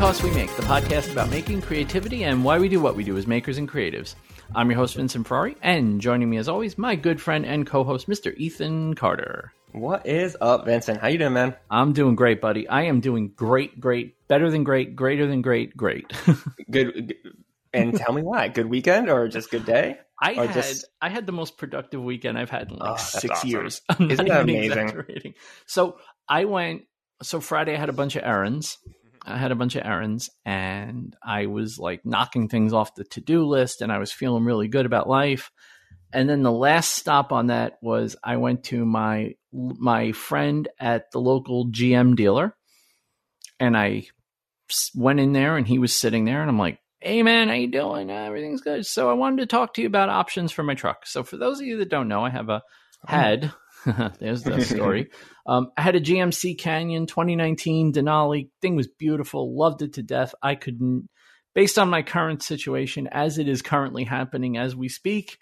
Because We Make, the podcast about making, creativity, and why we do what we do as makers and creatives. I'm your host, Vincent Ferrari, and joining me as always, my good friend and co-host, Mr. Ethan Carter. What is up, Vincent? How you doing, man? I'm doing great, buddy. I am doing great, great, better than great, greater than great, great. good. And tell me why. Good weekend or just good day? I had just... I had the most productive weekend I've had in like Oh, six awesome. years. I'm Isn't that amazing? So I went. So Friday I had a bunch of errands. I had a bunch of errands, and I was like knocking things off the to do list, and I was feeling really good about life. And then the last stop on that was I went to my my friend at the local GM dealer, and I went in there, and he was sitting there, and I'm like, "Hey man, how you doing? Uh, everything's good." So I wanted to talk to you about options for my truck. So for those of you that don't know, I have a had there's the story. Um, I had a GMC Canyon 2019 Denali. Thing was beautiful. Loved it to death. I couldn't, based on my current situation as it is currently happening as we speak,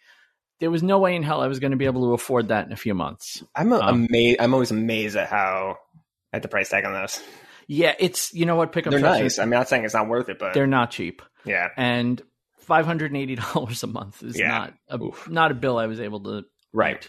there was no way in hell I was going to be able to afford that in a few months. I'm Um, amazed. I'm always amazed at how at the price tag on those. Yeah, it's you know what pickup They're trucks are- nice. I'm not saying it's not worth it, but they're not cheap, yeah, and five hundred and eighty dollars a month is Yeah. not a, Oof. not a bill I was able to right.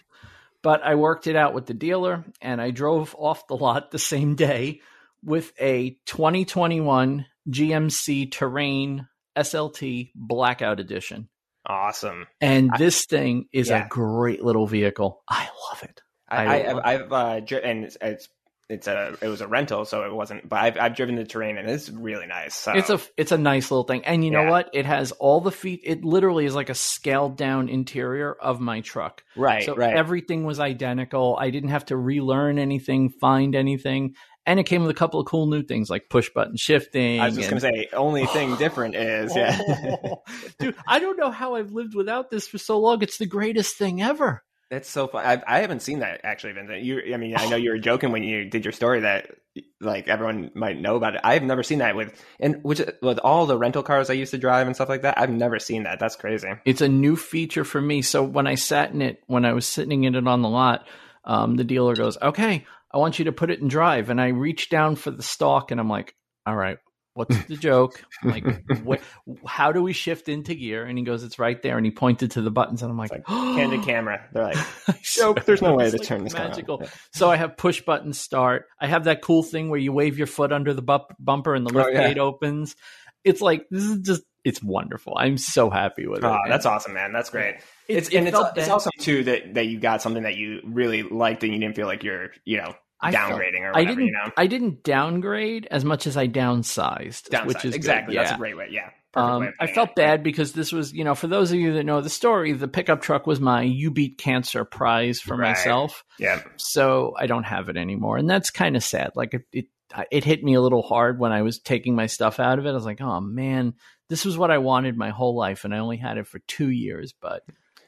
But I worked it out with the dealer and I drove off the lot the same day with a 2021 GMC Terrain SLT Blackout Edition. Awesome. And I- this thing is Yeah. a great little vehicle. I love it. I, I I, love- I've uh, dri- and it's, it's it's a it was a rental, so it wasn't. But I've I've driven the terrain, and it's really nice. So It's a it's a nice little thing. And you know what? It has all the feet it literally is like a scaled down interior of my truck. right, so right. everything was identical. I didn't have to relearn anything, find anything, and it came with a couple of cool new things like push button shifting. I was just and- gonna say, only thing different is yeah. dude, I don't know how I've lived without this for so long. It's the greatest thing ever. That's so fun. I, I haven't seen that actually, Vincent. You, I mean, I know you were joking when you did your story that like everyone might know about it. I've never seen that with and which with all the rental cars I used to drive and stuff like that. I've never seen that. That's crazy. It's a new feature for me. So when I sat in it, when I was sitting in it on the lot, um, the dealer goes, "Okay, I want you to put it in drive." And I reach down for the stalk, and I'm like, "All right, what's the joke? I'm like, what, how do we shift into gear?" And he goes, "It's right there." And he pointed to the buttons, and I'm like, It's like candid camera. They're like, joke. There's no way to like turn this magical. So I have push button start. I have that cool thing where you wave your foot under the bu- bumper and the lift Oh, yeah. gate opens. It's like this is just it's wonderful. I'm so happy with it. oh, that's awesome, man. That's great. It's, It's and it it's, it's awesome too that that you got something that you really liked and you didn't feel like you're you know I downgrading or I didn't. You know, I didn't downgrade as much as I downsized, Downside. which is exactly that's Yeah. a great way. Yeah, Um, way I felt it. bad because this was, you know, for those of you that know the story, the pickup truck was my "You Beat Cancer" prize for Right. myself. Yeah, so I don't have it anymore, and that's kind of sad. Like it, it, it hit me a little hard when I was taking my stuff out of it. I was like, oh man, this was what I wanted my whole life, and I only had it for two years. But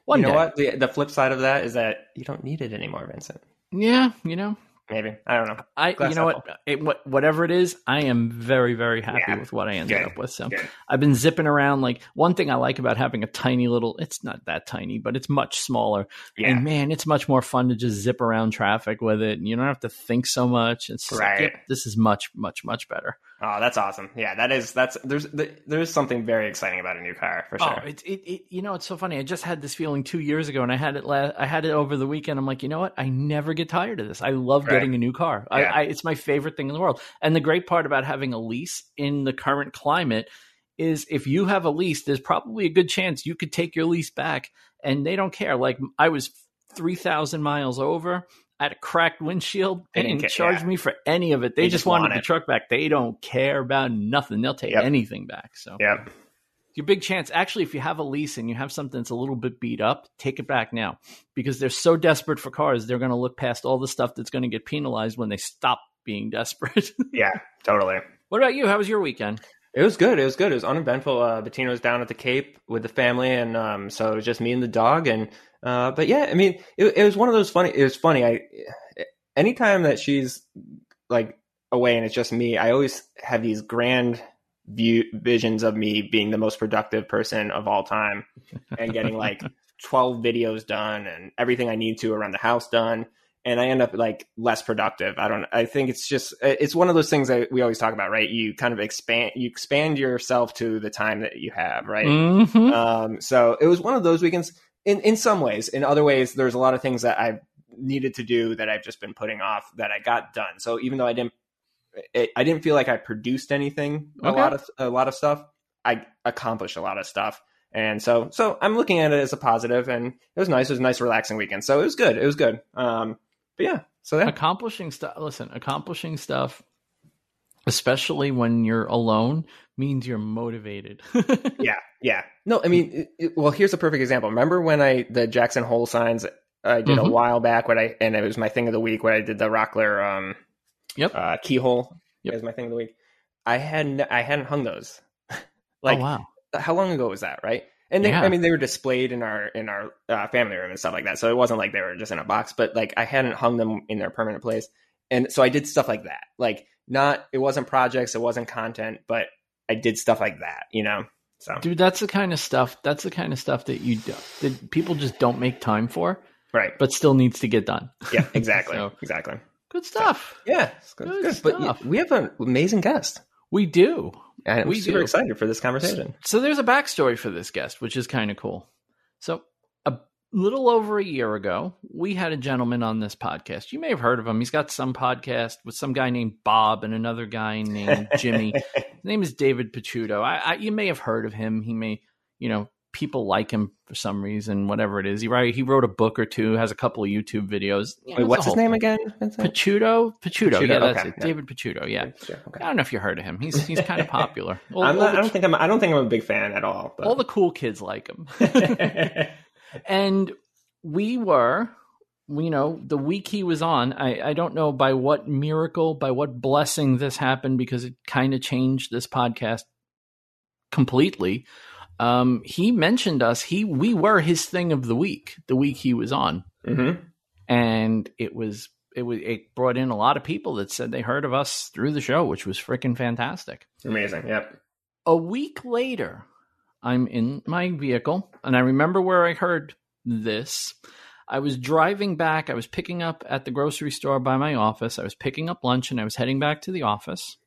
one you know day, what? The, the flip side of that is that you don't need it anymore, Vincent. yeah, you know, Maybe I don't know. I, Glass you know what, it, what, whatever it is, I am very, very happy Yeah. with what I ended Good. up with. So Good. I've been zipping around. Like one thing I like about having a tiny little, it's not that tiny, but it's much smaller. Yeah, And man, it's much more fun to just zip around traffic with it. And you don't have to think so much. It's just like, Right. yep, this is much, much, much better. Oh, that's awesome. Yeah, that is that's there's there's something very exciting about a new car for oh, sure. Oh, it, it, it, you know, it's so funny. I just had this feeling two years ago, and I had it. La- I had it over the weekend. I'm like, you know what? I never get tired of this. I love Right. getting a new car. Yeah. I, it's my favorite thing in the world. And the great part about having a lease in the current climate is, if you have a lease, there's probably a good chance you could take your lease back, and they don't care. Like I was three thousand miles over. I had a cracked windshield. They They didn't didn't charge yeah. me for any of it. They, They just just wanted want the truck back. They don't care about nothing. They'll take Yep. anything back. So Yep. Your big chance actually if you have a lease and you have something that's a little bit beat up take it back now because they're so desperate for cars they're going to look past all the stuff that's going to get penalized when they stop being desperate Yeah, totally. what about you how was your weekend It was good. It was good. It was uneventful. Uh, Bettina was down at the Cape with the family, and um, so it was just me and the dog. And uh, but yeah, I mean, it, it was one of those funny. It was funny. I anytime that she's like away and it's just me, I always have these grand view visions of me being the most productive person of all time and getting like 12 videos done and everything I need to around the house done. and I end up like less productive. I don't. I think it's just it's one of those things that we always talk about, right? You kind of expand you expand yourself to the time that you have, right? Mhm. Um, so it was one of those weekends. In in some ways, in other ways, there's a lot of things that I needed to do that I've just been putting off that I got done. So even though I didn't, it, I didn't feel like I produced anything. A lot of a lot of stuff. I accomplished a lot of stuff. And so, so I'm looking at it as a positive, and it was nice. It was a nice, relaxing weekend. So it was good. It was good. Um, but yeah, so yeah, accomplishing stuff listen accomplishing stuff especially when you're alone means you're motivated yeah, yeah. No, I mean, it, it- well, here's a perfect example. Remember when I the Jackson Hole signs I did a Mhm. while back? What I and it was my thing of the week. When I did the Rockler um, Yep. uh, keyhole Yep. as my thing of the week. I hadn't I hadn't hung those. like oh wow how long ago was that, right? And they, Yeah. I mean, they were displayed in our in our uh, family room and stuff like that. So it wasn't like they were just in a box, but like I hadn't hung them in their permanent place, and so I did stuff like that. Like not, it wasn't projects, it wasn't content, but I did stuff like that. You know, so dude that's the kind of stuff that's the kind of stuff that you do, that people just don't make time for right, but still needs to get done yeah, exactly, So- exactly. Good stuff Yeah, it's good, Good good. But stuff. we have an amazing guest, we do and I'm We super do. excited for this conversation. So there's a backstory for this guest, which is kind of cool. So a little over a year ago, we had a gentleman on this podcast. You may have heard of him. He's got some podcast with some guy named Bob and another guy named Jimmy. His name is David Picciuto. I, I, you may have heard of him. He may, you know, people like him for some reason, whatever it is. He write, he wrote a book or two, has a couple of YouTube videos. Yeah, Wait, what's his name thing. again? Vincent? Picciuto, Picciuto, Picciuto, yeah, that's okay, it. yeah. David Picciuto, yeah. Sure, okay. I don't know if you heard of him. He's he's kind of popular. All, I'm all not, the I don't think I'm. I don't think I'm a big fan at all. But. all the cool kids like him. and we were, you know, the week he was on, I, I don't know by what miracle, by what blessing this happened because it kind of changed this podcast completely. Um, he mentioned us. He we were his thing of the week, the week he was on, hmm and it was it was it brought in a lot of people that said they heard of us through the show, which was freaking fantastic Amazing. Yep. a week later, I'm in my vehicle, and I remember where I heard this. I was driving back. I was picking up at the grocery store by my office. I was picking up lunch, and I was heading back to the office.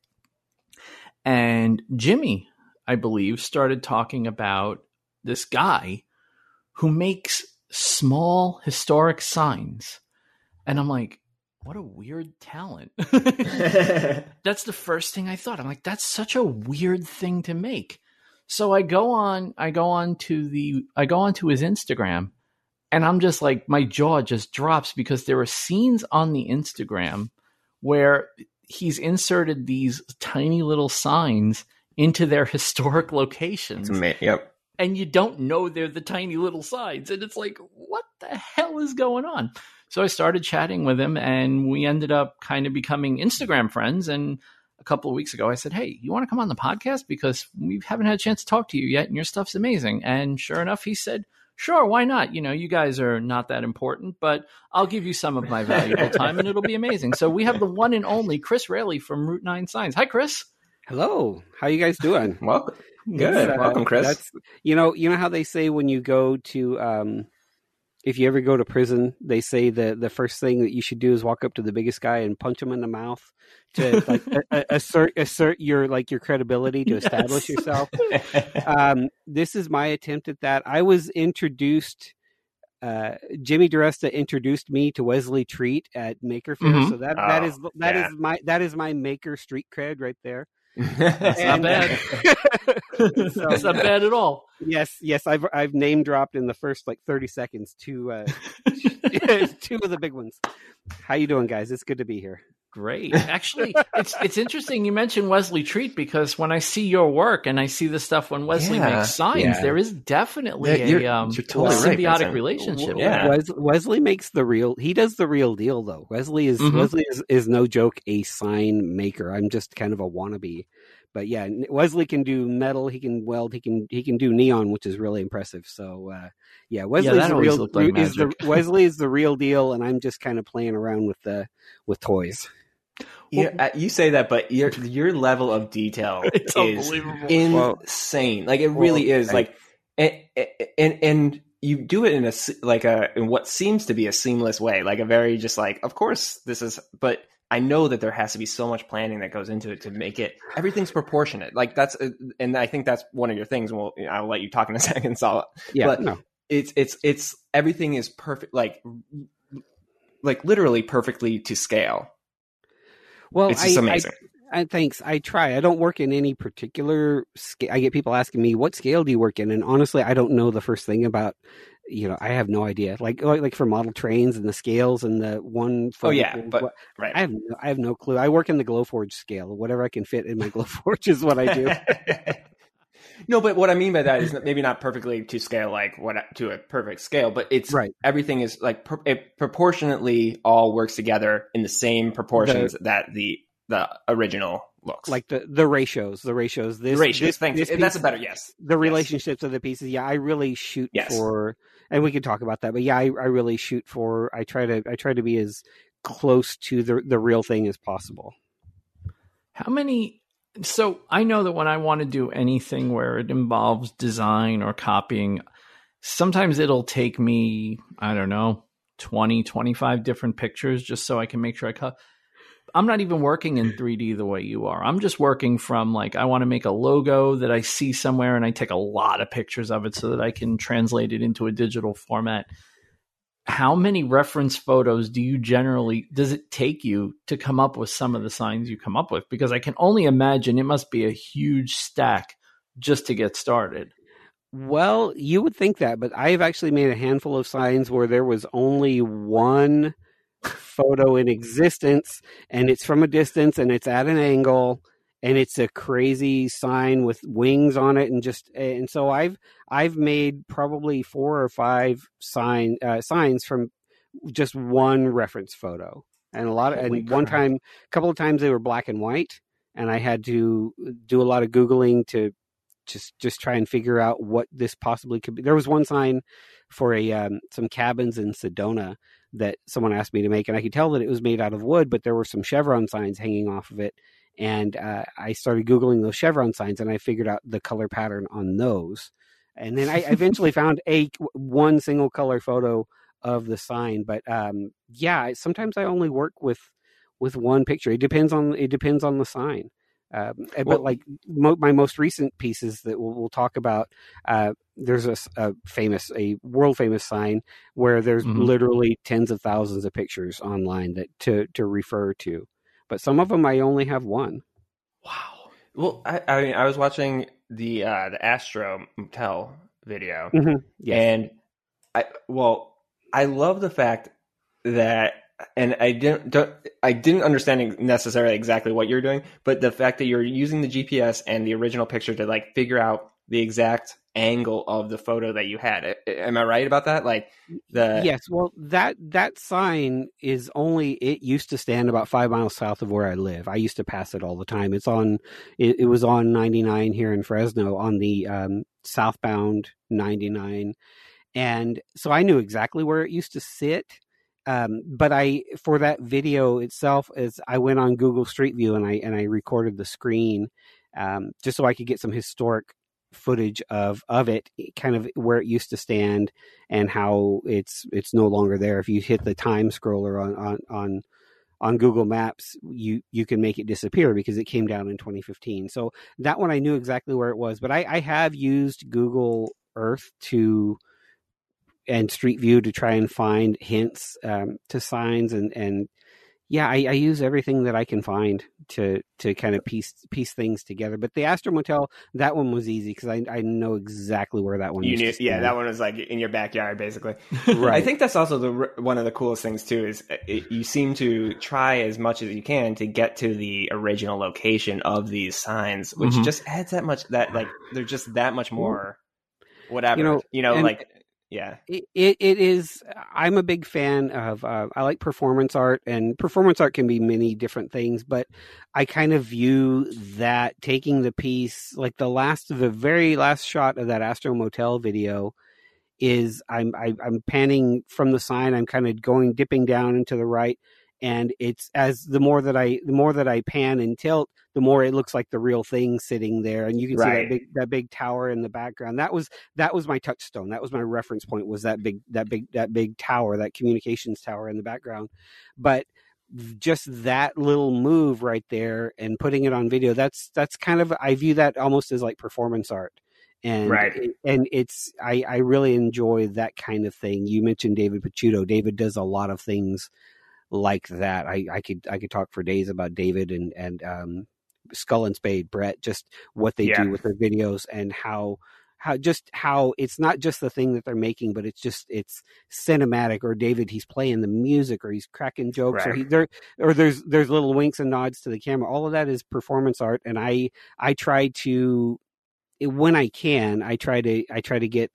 And Jimmy, I believe, started talking about this guy who makes small historic signs. And I'm like, what a weird talent. that's the first thing I thought. I'm like, that's such a weird thing to make. So I go on, I go on to the, I go on to his Instagram, and I'm just like, my jaw just drops because there are scenes on the Instagram where he's inserted these tiny little signs into their historic locations, ama- Yep. and you don't know they're the tiny little signs, and it's like, what the hell is going on? So I started chatting with him, and we ended up kind of becoming Instagram friends. And a couple of weeks ago, I said, "Hey, you want to come on the podcast because we haven't had a chance to talk to you yet, and your stuff's amazing." And sure enough, he said, "Sure, why not? You know, you guys are not that important, but I'll give you some of my valuable time, and it'll be amazing." So we have the one and only Chris Rayleigh from Route Nine Signs. Hi, Chris. Hello, how you guys doing? Welcome. Good. Uh, Welcome, Chris. That's you know you know how they say when you go to um, if you ever go to prison, they say the the first thing that you should do is walk up to the biggest guy and punch him in the mouth to like a, assert assert your like your credibility to establish Yes. yourself. Um, this is my attempt at that. I was introduced. Uh, Jimmy DiResta introduced me to Wesley Treat at Maker Faire, Mhm. so that that Oh, is that is yeah. my that is my Maker Street cred right there. That's not bad. So- That's not bad at all. Yes, yes, I've I've name dropped in the first like thirty seconds two uh, two of the big ones. How you doing, guys? It's good to be here. Great. Actually, it's it's interesting you mentioned Wesley Treat because when I see your work and I see the stuff when Wesley Yeah. makes signs, Yeah. there is definitely Yeah, you're- a, um, you're totally a symbiotic Vincent. relationship. Yeah. Wes, Wesley makes the real. He does the real deal, though. Wesley is Mhm. Wesley is, is no joke a sign maker. I'm just kind of a wannabe, but yeah, Wesley can do metal. He can weld. He can he can do neon, which is really impressive. So uh, yeah, Wesley's that the real. like is the. Wesley is the real deal, and I'm just kind of playing around with the with toys. You, uh, you say that, but your your level of detail It's is unbelievable. insane. like it really is. I- Like and, and and you do it in a like a in what seems to be a seamless way, like a very just like, of course this is, but I know that there has to be so much planning that goes into it to make it everything's proportionate. Like that's, uh, and I think that's one of your things. Well, I'll let you talk in a second, Saul. Yeah, but no. it's it's it's everything is perfect, like like literally perfectly to scale. Well, it's just I, amazing. I, I, thanks. I try. I don't work in any particular scale. I get people asking me, "What scale do you work in?" And honestly, I don't know the first thing about you know, I have no idea. Like like for model trains and the scales and the one. Oh yeah, but right. I have no, I have no clue. I work in the Glowforge scale. Whatever I can fit in my Glowforge is what I do. no, but what I mean by that is maybe not perfectly to scale, like what to a perfect scale, but it's right. Everything is like it proportionately all works together in the same proportions the, that the the original looks like the the ratios the ratios this the ratios this, thanks this that's a better yes the relationships yes. of the pieces yeah i really shoot yes. for and we can talk about that but yeah I, I really shoot for i try to i try to be as close to the the real thing as possible how many so i know that when i want to do anything where it involves design or copying sometimes it'll take me i don't know 20 25 different pictures just so i can make sure i cut I'm not even working in 3D the way you are. I'm just working from like I want to make a logo that I see somewhere and I take a lot of pictures of it so that I can translate it into a digital format. How many reference photos do you generally does it take you to come up with some of the signs you come up with? Because I can only imagine it must be a huge stack just to get started. Well, you would think that, but I've actually made a handful of signs where there was only one photo in existence and it's from a distance and it's at an angle and it's a crazy sign with wings on it and just and so i've i've made probably four or five sign uh, signs from just one reference photo. And a lot of and one time a couple of times they were black and white and i had to do a lot of googling to just just try and figure out what this possibly could be. There was one sign for a um, some cabins in sedona that someone asked me to make, and I could tell that it was made out of wood, but there were some chevron signs hanging off of it. And uh, I started googling those chevron signs, and I figured out the color pattern on those. And then I eventually found a one single color photo of the sign. But um, yeah, sometimes I only work with with one picture. It depends on it depends on the sign. Um, well, but like mo- my most recent pieces that we'll, we'll talk about, uh, there's a, a, famous, a world famous sign where there's mm-hmm. literally tens of thousands of pictures online that to to refer to, but some of them I only have one. Wow. Well, I, I mean, I was watching the uh, the Astro Motel video, mm-hmm. yes. and I well, I love the fact that and I didn't don't, I didn't understand necessarily exactly what you're doing, but the fact that you're using the GPS and the original picture to like figure out the exact angle of the photo that you had. Am I right about that? Like the Yes, well that that sign is only it used to stand about 5 miles south of where I live. I used to pass it all the time. It's on it, it was on 99 here in Fresno on the um, southbound 99 and so I knew exactly where it used to sit um, but I for that video itself is I went on Google Street View and I and I recorded the screen um, just so I could get some historic footage of of it kind of where it used to stand and how it's it's no longer there. If you hit the time scroller on on on on Google Maps you you can make it disappear because it came down in 2015 so that one I knew exactly where it was but I, I have used Google Earth to and Street View to try and find hints um, to signs and and yeah, I, I, use everything that I can find to to kind of piece piece things together. But the Astro Motel, that one was easy because I I know exactly where that one. You knew, yeah, that one was like in your backyard, basically. right. I think that's also the one of the coolest things too is uh, it, you seem to try as much as you can to get to the original location of these signs, which mm-hmm. just adds that much that like they're just that much more whatever you know, you know and, like yeah. It, it is i'm a big fan of uh, i like performance art and performance art can be many different things but i kind of view that taking the piece like the last the very last shot of that astro motel video is i'm I, am i am panning from the sign i'm kind of going dipping down into the right and it's as the more that I the more that I pan and tilt, the more it looks like the real thing sitting there, and you can see that big that big tower in the background. That was that was my touchstone. That was my reference point. Was that big that big that big tower, that communications tower in the background, but just that little move right there and putting it on video that's that's kind of i view that almost as like performance art and Right. and it's i i really enjoy that kind of thing you mentioned david picciuto david does a lot of things like that. I i could i could talk for days about david and and um skull and spade brett just what they Yeah. do with their videos and how how just how it's not just the thing that they're making but it's just it's cinematic or david he's playing the music or he's cracking jokes or he there or there's there's little winks and nods to the camera. All of that is performance art and i i try to when i can i try to i try to get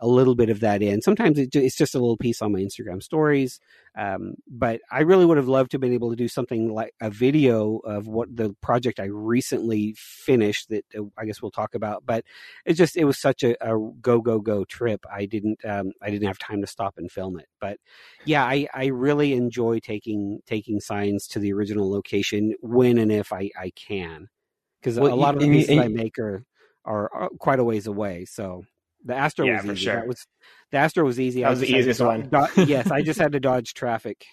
a little bit of that in. Sometimes it, it's just a little piece on my instagram stories um, but i really would have loved to have been able to do something like a video of what the project i recently finished that uh, i guess we'll talk about but it just it was such a, a go go go trip. I didn't um, i didn't have time to stop and film it. But yeah i i really enjoy taking taking signs to the original location when and if i i can because Well, a lot of the pieces i make are, are are quite a ways away so the astro Yeah, was for easy sure. that was the astro was easy That I was the just had to easiest one. do- yes i just had to dodge traffic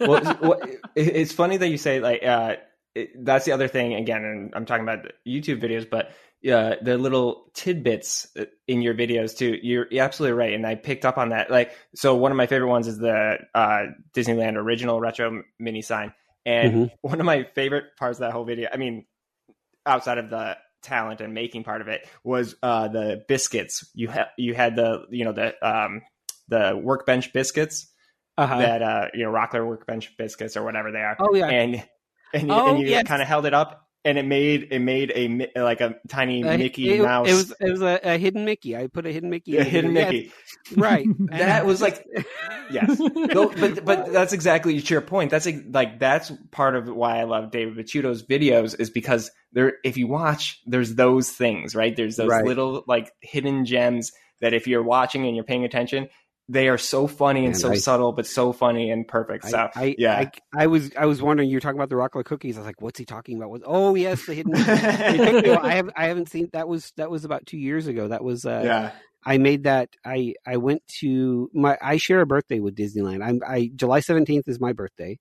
well, well, it's funny that you say like uh, it, that's the other thing again, and I'm talking about YouTube videos, but uh, the little tidbits in your videos too. You're, you're absolutely right, and I picked up on that. Like, so one of my favorite ones is the uh, Disneyland original retro mini sign, and Mhm. one of my favorite parts of that whole video. I mean, outside of the talent and making part of it was uh, the biscuits. You had you had the you know the um, the workbench biscuits uh-huh. that uh you know Rockler workbench biscuits or whatever they are, oh yeah and and you, Oh, you yes. kind of held it up, and it made it made a like a tiny Uh, Mickey it, Mouse, it was it was a, a hidden mickey i put a hidden mickey a in hidden. Mickey. Yes, right That was like yes, no, but but that's exactly to your point. That's like, like that's part of why I love David Picciuto's videos is because there, if you watch, there's those things, right? There's those Right. little like hidden gems that if you're watching and you're paying attention, they are so funny and Man, so I- subtle, but so funny and perfect. I, So I, yeah. I, I was I was wondering you were talking about the Rockler cookies. I was like, what's he talking about? What- Oh yes, the hidden. It took me a. I have I haven't seen that was that was about two years ago. That was uh, yeah. I made that. I I went to my. I share a birthday with Disneyland. I'm. I July seventeenth is my birthday,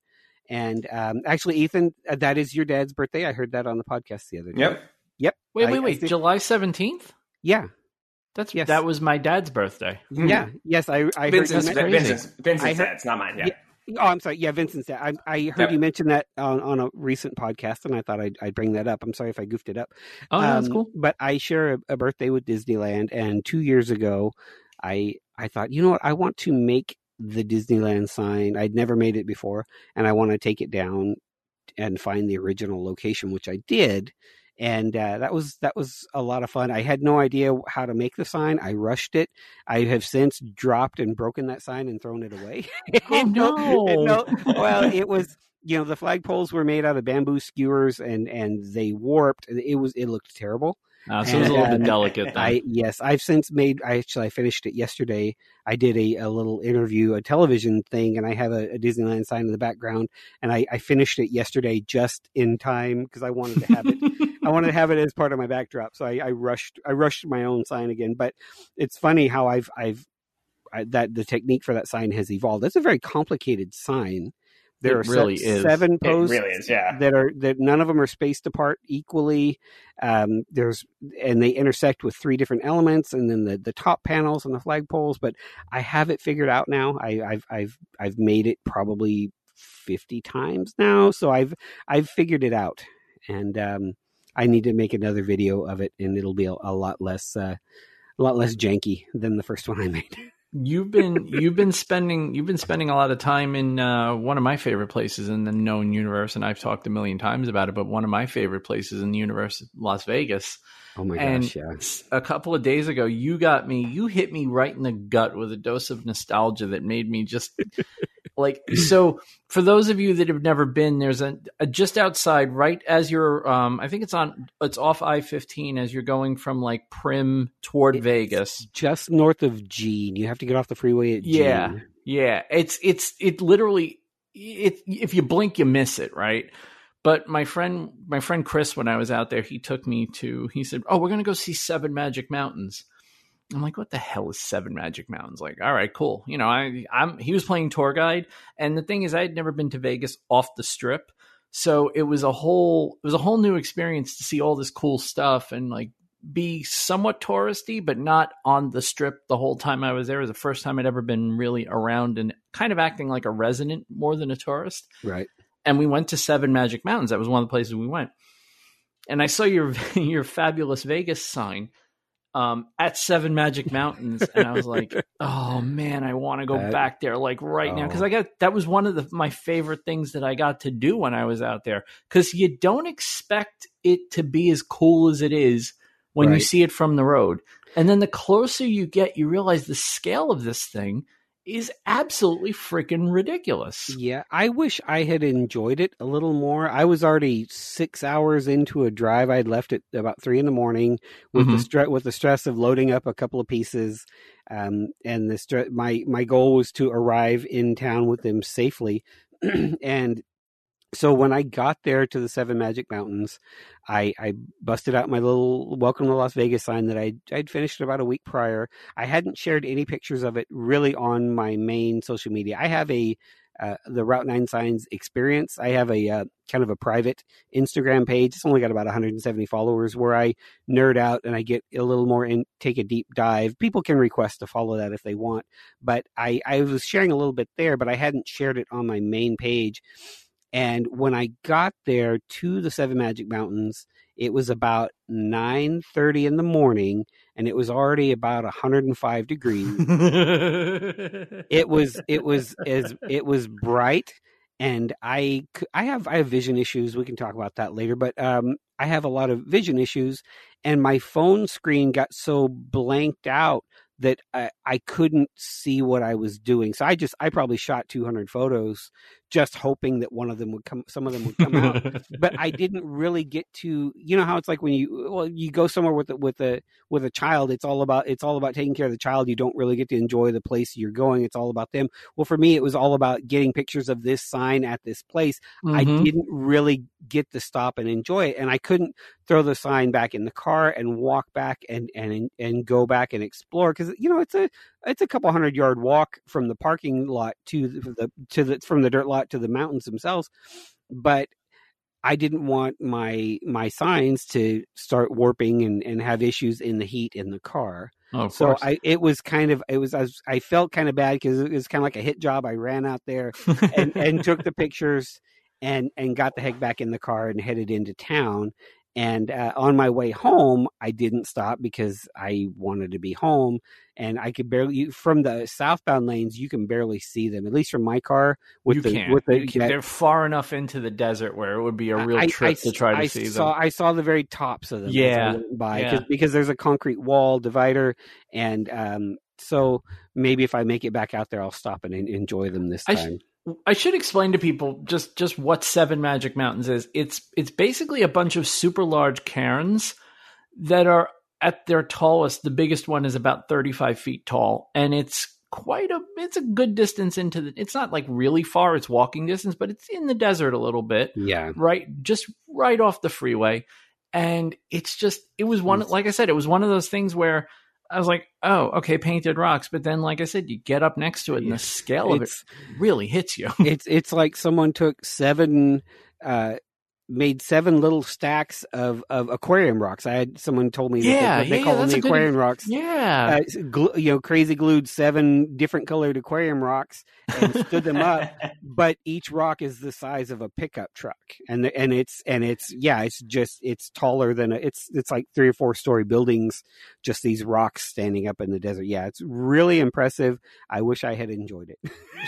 and um, actually, Ethan, uh, that is your dad's birthday. I heard that on the podcast the other day. Yep. Yep. Wait, I- wait, I wait. July 17th? Yeah. That's Yes. that was my dad's birthday. Yeah. Yes. I. I heard you Vincent's, mention- crazy. Vincent's, Vincent's I heard- dad. It's not mine. Yeah. Yeah. Oh, I'm sorry. Yeah, Vincent's dad. I, I heard Yep. you mention that on, on a recent podcast, and I thought I'd, I'd bring that up. I'm sorry if I goofed it up. Oh, no, that's Um, cool. But I share a, a birthday with Disneyland, and two years ago, I I thought, you know what, I want to make the Disneyland sign. I'd never made it before, and I want to take it down and find the original location, which I did. And uh, that was that was a lot of fun. I had no idea how to make the sign. I rushed it. I have since dropped and broken that sign and thrown it away. Oh, no. Well, it was you know the flagpoles were made out of bamboo skewers and and they warped. It was it looked terrible. Uh, so it was a and, little bit um, delicate then. I yes, I've since made. I actually I finished it yesterday. I did a, a little interview, a television thing, and I have a, a Disneyland sign in the background. And I, I finished it yesterday just in time because I wanted to have it. I wanted to have it as part of my backdrop. So I, I rushed. I rushed my own sign again. But it's funny how I've I've I, that the technique for that sign has evolved. It's a very complicated sign. There It are really seven It posts really is. Yeah. that are that none of them are spaced apart equally. Um, there's and they intersect with three different elements, and then the the top panels and the flagpoles. But I have it figured out now. I, I've I've I've made it probably fifty times now, so I've I've figured it out, and um, I need to make another video of it, and it'll be a, a lot less. Uh, a lot less janky than the first one I made. You've been you've been spending you've been spending a lot of time in uh, one of my favorite places in the known universe, and I've talked a million times about it. But one of my favorite places in the universe, Las Vegas. Oh my And gosh, yeah. a couple of days ago, you got me. You hit me right in the gut with a dose of nostalgia that made me just like. So, for those of you that have never been, there's a, a just outside, right as you're. Um, I think it's on. It's off I fifteen as you're going from like Primm toward It's Vegas. Just north of Jean. You have to get off the freeway at Jean. Yeah. Yeah, it's it's it literally it if you blink you miss it, right? But my friend my friend Chris when I was out there, he took me to he said, "Oh, we're going to go see Seven Magic Mountains." I'm like, what the hell is Seven Magic Mountains? Like, all right, cool. You know, I I'm he was playing tour guide, and the thing is, I had never been to Vegas off the strip, so it was a whole it was a whole new experience to see all this cool stuff and like be somewhat touristy, but not on the strip the whole time I was there. It was the first time I'd ever been really around and kind of acting like a resident more than a tourist. Right. And we went to Seven Magic Mountains. That was one of the places we went. And I saw your your fabulous Vegas sign um, at Seven Magic Mountains, and I was like, "Oh man, I want to go That- back there like right now." Because Oh. I got that was one of the, my favorite things that I got to do when I was out there. Because you don't expect it to be as cool as it is when you see it from the road, and then the closer you get, you realize the scale of this thing is absolutely freaking ridiculous. Yeah, I wish I had enjoyed it a little more. I was already six hours into a drive. I'd left at about three in the morning with the Mhm. stress with the stress of loading up a couple of pieces, um, and the stre- my my goal was to arrive in town with them safely, and so when I got there to the Seven Magic Mountains, I, I busted out my little "Welcome to Las Vegas" sign that I I'd finished about a week prior. I hadn't shared any pictures of it really on my main social media. I have a uh, the Route Nine Signs experience. I have a uh, kind of a private Instagram page. It's only got about 170 followers, where I nerd out and I get a little more and take a deep dive. People can request to follow that if they want, but I I was sharing a little bit there, but I hadn't shared it on my main page. And when I got there to the Seven Magic Mountains, it was about 9:30 in the morning and it was already about 105 degrees. it was it was as it was bright and I I have I have vision issues. We can talk about that later, but um I have a lot of vision issues and my phone screen got so blanked out that I, I couldn't see what I was doing. So I just I probably shot 200 photos just hoping that one of them would come some of them would come out. But I didn't really get to you know how it's like when you well you go somewhere with a, with a with a child it's all about it's all about taking care of the child. You don't really get to enjoy the place you're going. It's all about them. Well for me it was all about getting pictures of this sign at this place. I Mhm. didn't really get to stop and enjoy it and I couldn't throw the sign back in the car and walk back and and and go back and explore cuz you know it's a it's a couple hundred yard walk from the parking lot to the, to the from the dirt lot to the mountains themselves but I didn't want my my signs to start warping and, and have issues in the heat in the car. Oh, So course. I it was kind of it was I, was, I felt kind of bad because it was kind of like a hit job. I ran out there and and took the pictures and and got the heck back in the car and headed into town. And uh, on my way home, I didn't stop because I wanted to be home, and I could barely you, from the southbound lanes. You can barely see them, at least from my car. With you the can't. with the that- They're far enough into the desert where it would be a real I- trip I- to try to I see saw, them. I saw the very tops of them. Yeah, by yeah. 'cause- because there's a concrete wall divider, and um, so maybe if I make it back out there, I'll stop and enjoy them this time. I should explain to people just just what Seven Magic Mountains is. It's it's basically a bunch of super large cairns that are at their tallest. The biggest one is about thirty five feet tall, and it's quite a it's a good distance into the. It's not like really far. It's walking distance, but it's in the desert a little bit. yeah, right just right off the freeway and it's just it was one like i said it was one of those things where i was like oh okay painted rocks but then like i said you get up next to it and the scale of it really hits you it's it's like someone took seven. Uh, made seven little stacks of, of aquarium rocks. I had someone told me that Yeah, they, they yeah, call yeah, them the a good- aquarium rocks. yeah uh, glu- you know, crazy glued seven different colored aquarium rocks and stood them up. But each rock is the size of a pickup truck, and the, and it's and it's yeah, it's just it's taller than a, it's it's like three or four story buildings. Just these rocks standing up in the desert. Yeah, it's really impressive. I wish I had enjoyed it.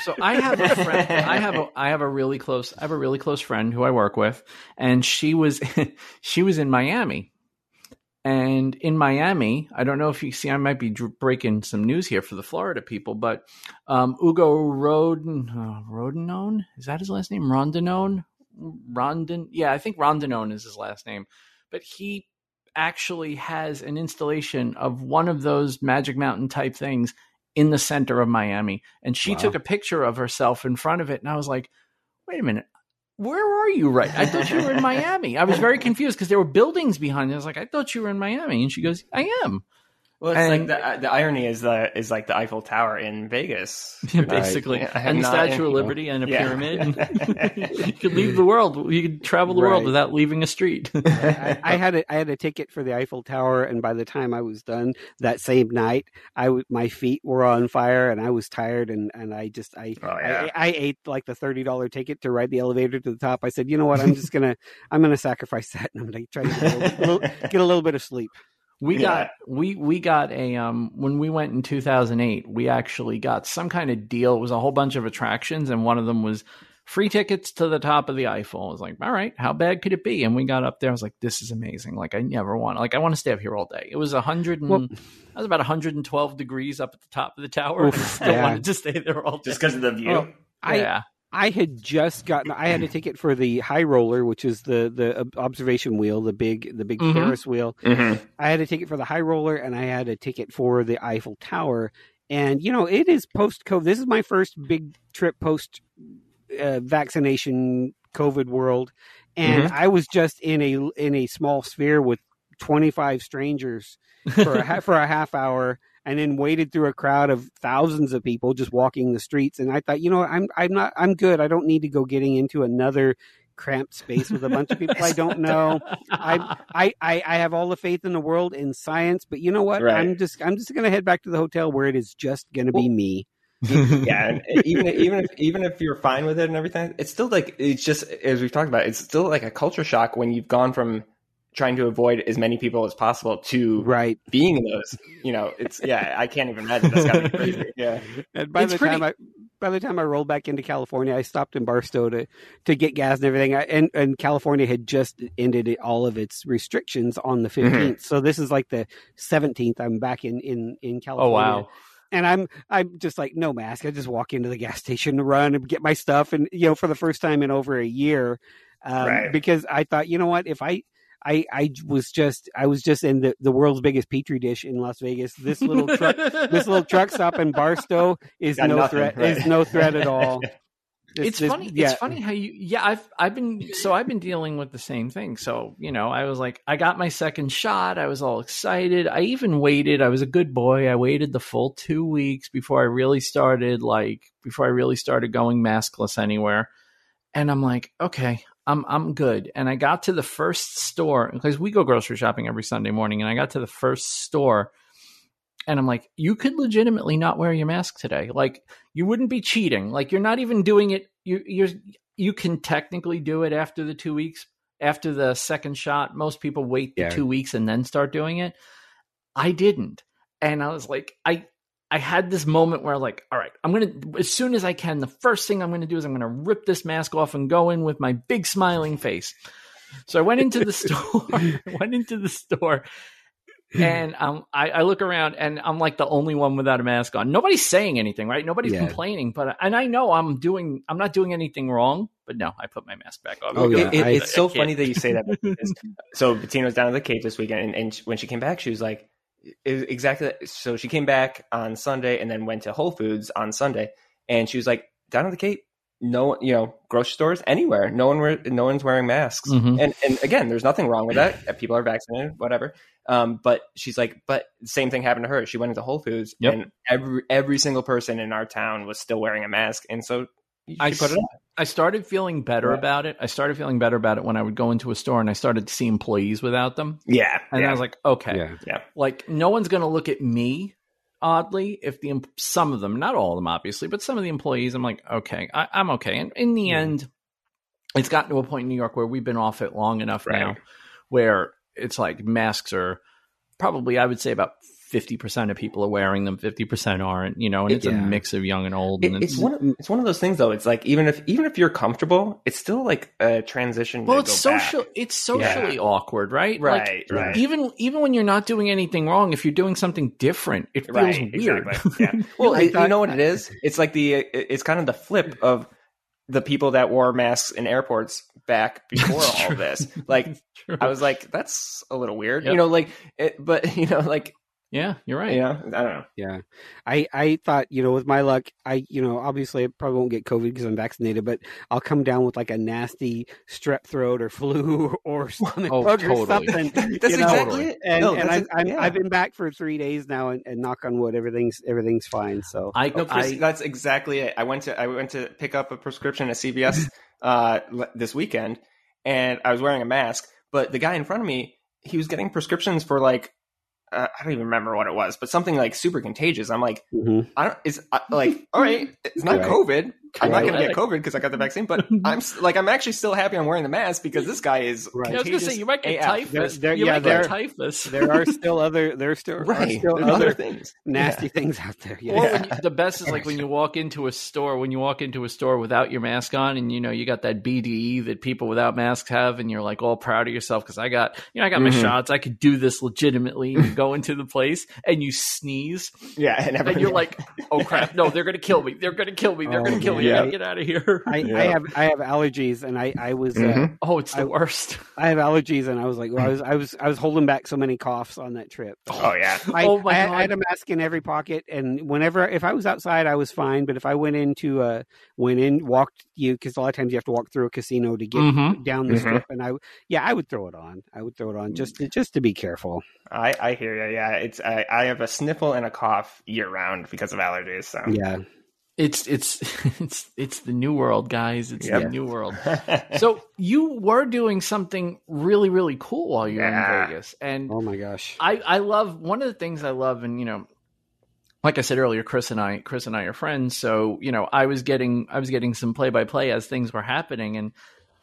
so i have a friend i have a i have a really close i have a really close friend who i work with and she was she was in miami and in miami i don't know if you see i might be breaking some news here for the florida people but um ugo rodin uh, rodinone is that his last name rondinone rondon yeah i think rondinone is his last name but he actually has an installation of one of those magic mountain type things in the center of Miami. And she Wow. took a picture of herself in front of it. And I was like, wait a minute. Where are you right? I thought you were in Miami. I was very confused because there were buildings behind. me. I was like, I thought you were in Miami, and she goes, I am. Well, it's And- like the uh, the irony is the is like the Eiffel Tower in Vegas, Yeah, basically, Yeah, I and the not- Statue of you know, Liberty and a yeah. pyramid. you could leave the world. You could travel the world without leaving a street. I, I had a I had a ticket for the Eiffel Tower, and by the time I was done that same night, I w- my feet were on fire, and I was tired, and, and I just I, Oh, yeah. I I ate like the thirty dollar ticket to ride the elevator to the top. I said, you know what, I'm just gonna I'm gonna sacrifice that, and I'm gonna try to get a little, little- get a little bit of sleep. We Yeah. got we we got a um when we went in 2008, we actually got some kind of deal. It was a whole bunch of attractions, and one of them was free tickets to the top of the Eiffel. I was like, all right, how bad could it be? And we got up there. I was like, this is amazing. Like I never want like I want to stay up here all day. It was a hundred and Well- I was about 112 degrees up at the top of the tower. Oof, I still yeah. wanted to stay there all day. just because of the view. Oh, I yeah. I had just gotten. I had a ticket for the high roller, which is the the observation wheel, the big the big Mhm. Ferris wheel. Mhm. I had a ticket for the high roller, and I had a ticket for the Eiffel Tower. And you know, it is post COVID. This is my first big trip post uh, vaccination COVID world, and I was just in a in a small sphere with twenty five strangers for a for a half hour and then waded through a crowd of thousands of people just walking the streets. And I thought you know I'm I'm not I'm good. I don't need to go getting into another cramped space with a bunch of people. I don't know. I, I I I have all the faith in the world in science but you know what? Right. I'm just I'm just going to head back to the hotel where it is just going to be me. Yeah, and even even if even if you're fine with it and everything, it's still like it's just as we've talked about. It's still like a culture shock when you've gone from trying to avoid as many people as possible to right being in those. You know, it's yeah. I can't even imagine. That's gotta be crazy. Yeah, And by It's the pretty- time I by the time I rolled back into California, I stopped in Barstow to to get gas and everything. I, and and California had just ended it, all of its restrictions on the 15th. So this is like the 17th. I'm back in in in California. oh California. wow. And I'm I'm just like no mask. I just walk into the gas station, to run and get my stuff, and you know for the first time in over a year, um, Right. because I thought you know what if I. I, I was just I was just in the, the world's biggest petri dish in Las Vegas. This little truck this little truck stop in Barstow is Got no nothing, threat. right. Is no threat at all. This- it's this- funny. yeah. It's funny how you. Yeah, I've I've been so I've been dealing with the same thing. So you know, I was like, I got my second shot. I was all excited. I even waited. I was a good boy. I waited the full two weeks before I really started like before I really started going maskless anywhere. And I'm like, okay, I'm I'm good. And I got to the first store because we go grocery shopping every Sunday morning. And I got to the first store, and I'm like, you could legitimately not wear your mask today. Like you wouldn't be cheating. Like you're not even doing it. You you're you can technically do it after the two weeks after the second shot. Most people wait the Yeah. two weeks and then start doing it. I didn't, and I was like, I I had this moment where like, all right, I'm gonna as soon as I can. The first thing I'm gonna do is I'm gonna rip this mask off and go in with my big smiling face. So I went into the store. went into the store and um, I, I look around and I'm like the only one without a mask on. Nobody's saying anything, right? Nobody's Yeah. complaining, but and I know I'm doing, I'm not doing anything wrong. But no, I put my mask back on. Oh, yeah. It- it- I- it's so I funny that you say that. so Bettina was down at the Cape this weekend, and, and when she came back, she was like, exactly. that. So she came back on Sunday, and then went to Whole Foods on Sunday, and she was like, down at the Cape, no, one- you know, grocery stores anywhere, no one, wear, no one's wearing masks, Mhm. and and again, there's nothing wrong with that. People are vaccinated, whatever. Um, but she's like, but same thing happened to her. She went into Whole Foods, Yep. and every every single person in our town was still wearing a mask, and so I put it. I started feeling better Yeah. about it. I started feeling better about it when I would go into a store and I started to see employees without them, Yeah, and yeah. I was like, okay, Yeah. like no one's going to look at me oddly if the some of them not all of them obviously but some of the employees i'm like okay I, i'm okay and in the Yeah. end it's gotten to a point in new york where we've been off it long enough now where it's like masks are probably i would say about 50% of people are wearing them 50% aren't you know and it's a mix of young and old It, and it's one. Of, it's one of those things, though. It's like even if even if you're comfortable, it's still like a transition. well it's go back. social it's socially awkward right Like, right? right. even even when you're not doing anything wrong if you're doing something different it feels Right, weird exactly. Yeah. Well, you know what it is? It's like the it's kind of the flip of the people that wore masks in airports back before all this. Like I was like, that's a little weird, Yep. you know. Like, it, but you know, like Yeah, you're right. Yeah, I don't know. Yeah, I I thought you know with my luck, I you know obviously I probably won't get COVID because I'm vaccinated, but I'll come down with like a nasty strep throat or flu or stomach Oh, bug totally. or something. That's you know, exactly it. And, No, and that's I, I'm, yeah. I've been back for three days now, and, and knock on wood, everything's everything's fine. So I, No, Chris, I that's exactly it. I went to I went to pick up a prescription at CVS uh, this weekend, and I was wearing a mask. But the guy in front of me, he was getting prescriptions for like uh, I don't even remember what it was, but something like super contagious. I'm like, mhm. I don't. It's uh, like, all right, it's not Right. COVID. I'm not going to get COVID because I got the vaccine. But I'm like, I'm actually still happy I'm wearing the mask because this guy is. Right. I was gonna say you might get AF. typhus. There- there- you yeah, might there- get typhus. there are still other there still are still other other things. nasty Yeah. things out there. Yeah. Or when you, the best is like when you walk into a store, when you walk into a store without your mask on, and you know you got that BDE that people without masks have, and you're like all proud of yourself because I got, you know, I got my Mhm. shots. I could do this legitimately. And you go into the place and you sneeze, Yeah, and, and you're like, "Oh crap! No, they're gonna kill me! They're gonna kill me! They're Oh, gonna kill me! Man. I gotta get out of here!" I, Yeah. I have I have allergies, and I I was uh, Mhm. Oh, it's the I- worst. I have allergies, and I was like, well, I was I was I was holding back so many coughs on that trip. oh yeah, I, Oh, my I, God. I had a mask in every pocket, and whenever if I was outside, I was fine. But if I went into uh went in walked you because a lot of times you have to walk through a casino to get Mhm. down the Mhm. strip, and I yeah I would throw it on. I would throw it on just to, just to be careful. I, I hear you. Yeah, it's I, I have a sniffle and a cough year round because of allergies. So Yeah, It's it's it's it's the new world, guys. It's Yep. the new world. So you were doing something really really cool while you were Yeah. in Vegas, and oh my gosh, I I love one of the things I love, and you know, like I said earlier, Chris and I Chris and I are friends, so you know I was getting I was getting some play by play as things were happening, and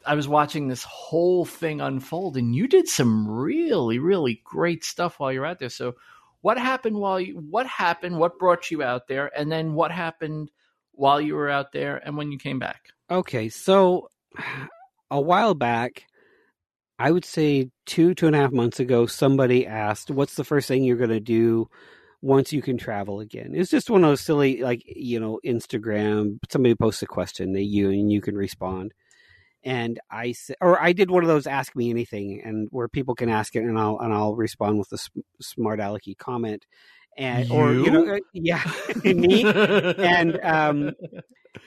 I was watching this whole thing unfold, and you did some really really great stuff while you're out there. So what happened while you what happened? What brought you out there, and then what happened while you were out there, and when you came back? Okay, so a while back, I would say two, two and a half months ago, somebody asked, What's the first thing you're going to do once you can travel again? It's just one of those silly, like, you know, Instagram, somebody posts a question, they you and you can respond. And I said, or I did one of those ask me anything, and where people can ask it, and I'll and I'll respond with a sm- smart alecky comment, and or you know, uh, yeah, me, and um,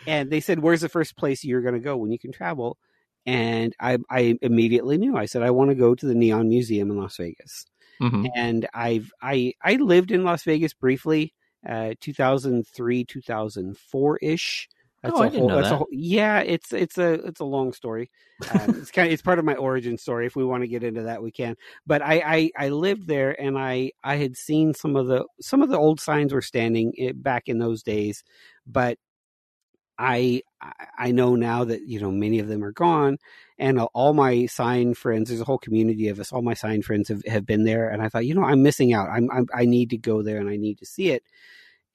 and they said, "Where's the first place you're going to go when you can travel?" And I, I immediately knew. I said, "I want to go to the Neon Museum in Las Vegas." Mhm. And I've I I lived in Las Vegas briefly, uh, 2003, 2004 ish. That's Oh, a I didn't whole, know that's a that. whole, yeah, it's it's a it's a long story. Um, it's kind of it's part of my origin story. If we want to get into that, we can. But I, I I lived there, and I I had seen some of the some of the old signs were standing eh, back in those days, but I I- I know now that you know many of them are gone, and all my sign friends. There's a whole community of us. All my sign friends have, have been there, and I thought, you know, I'm missing out. I'm, I'm I need to go there, and I need to see it.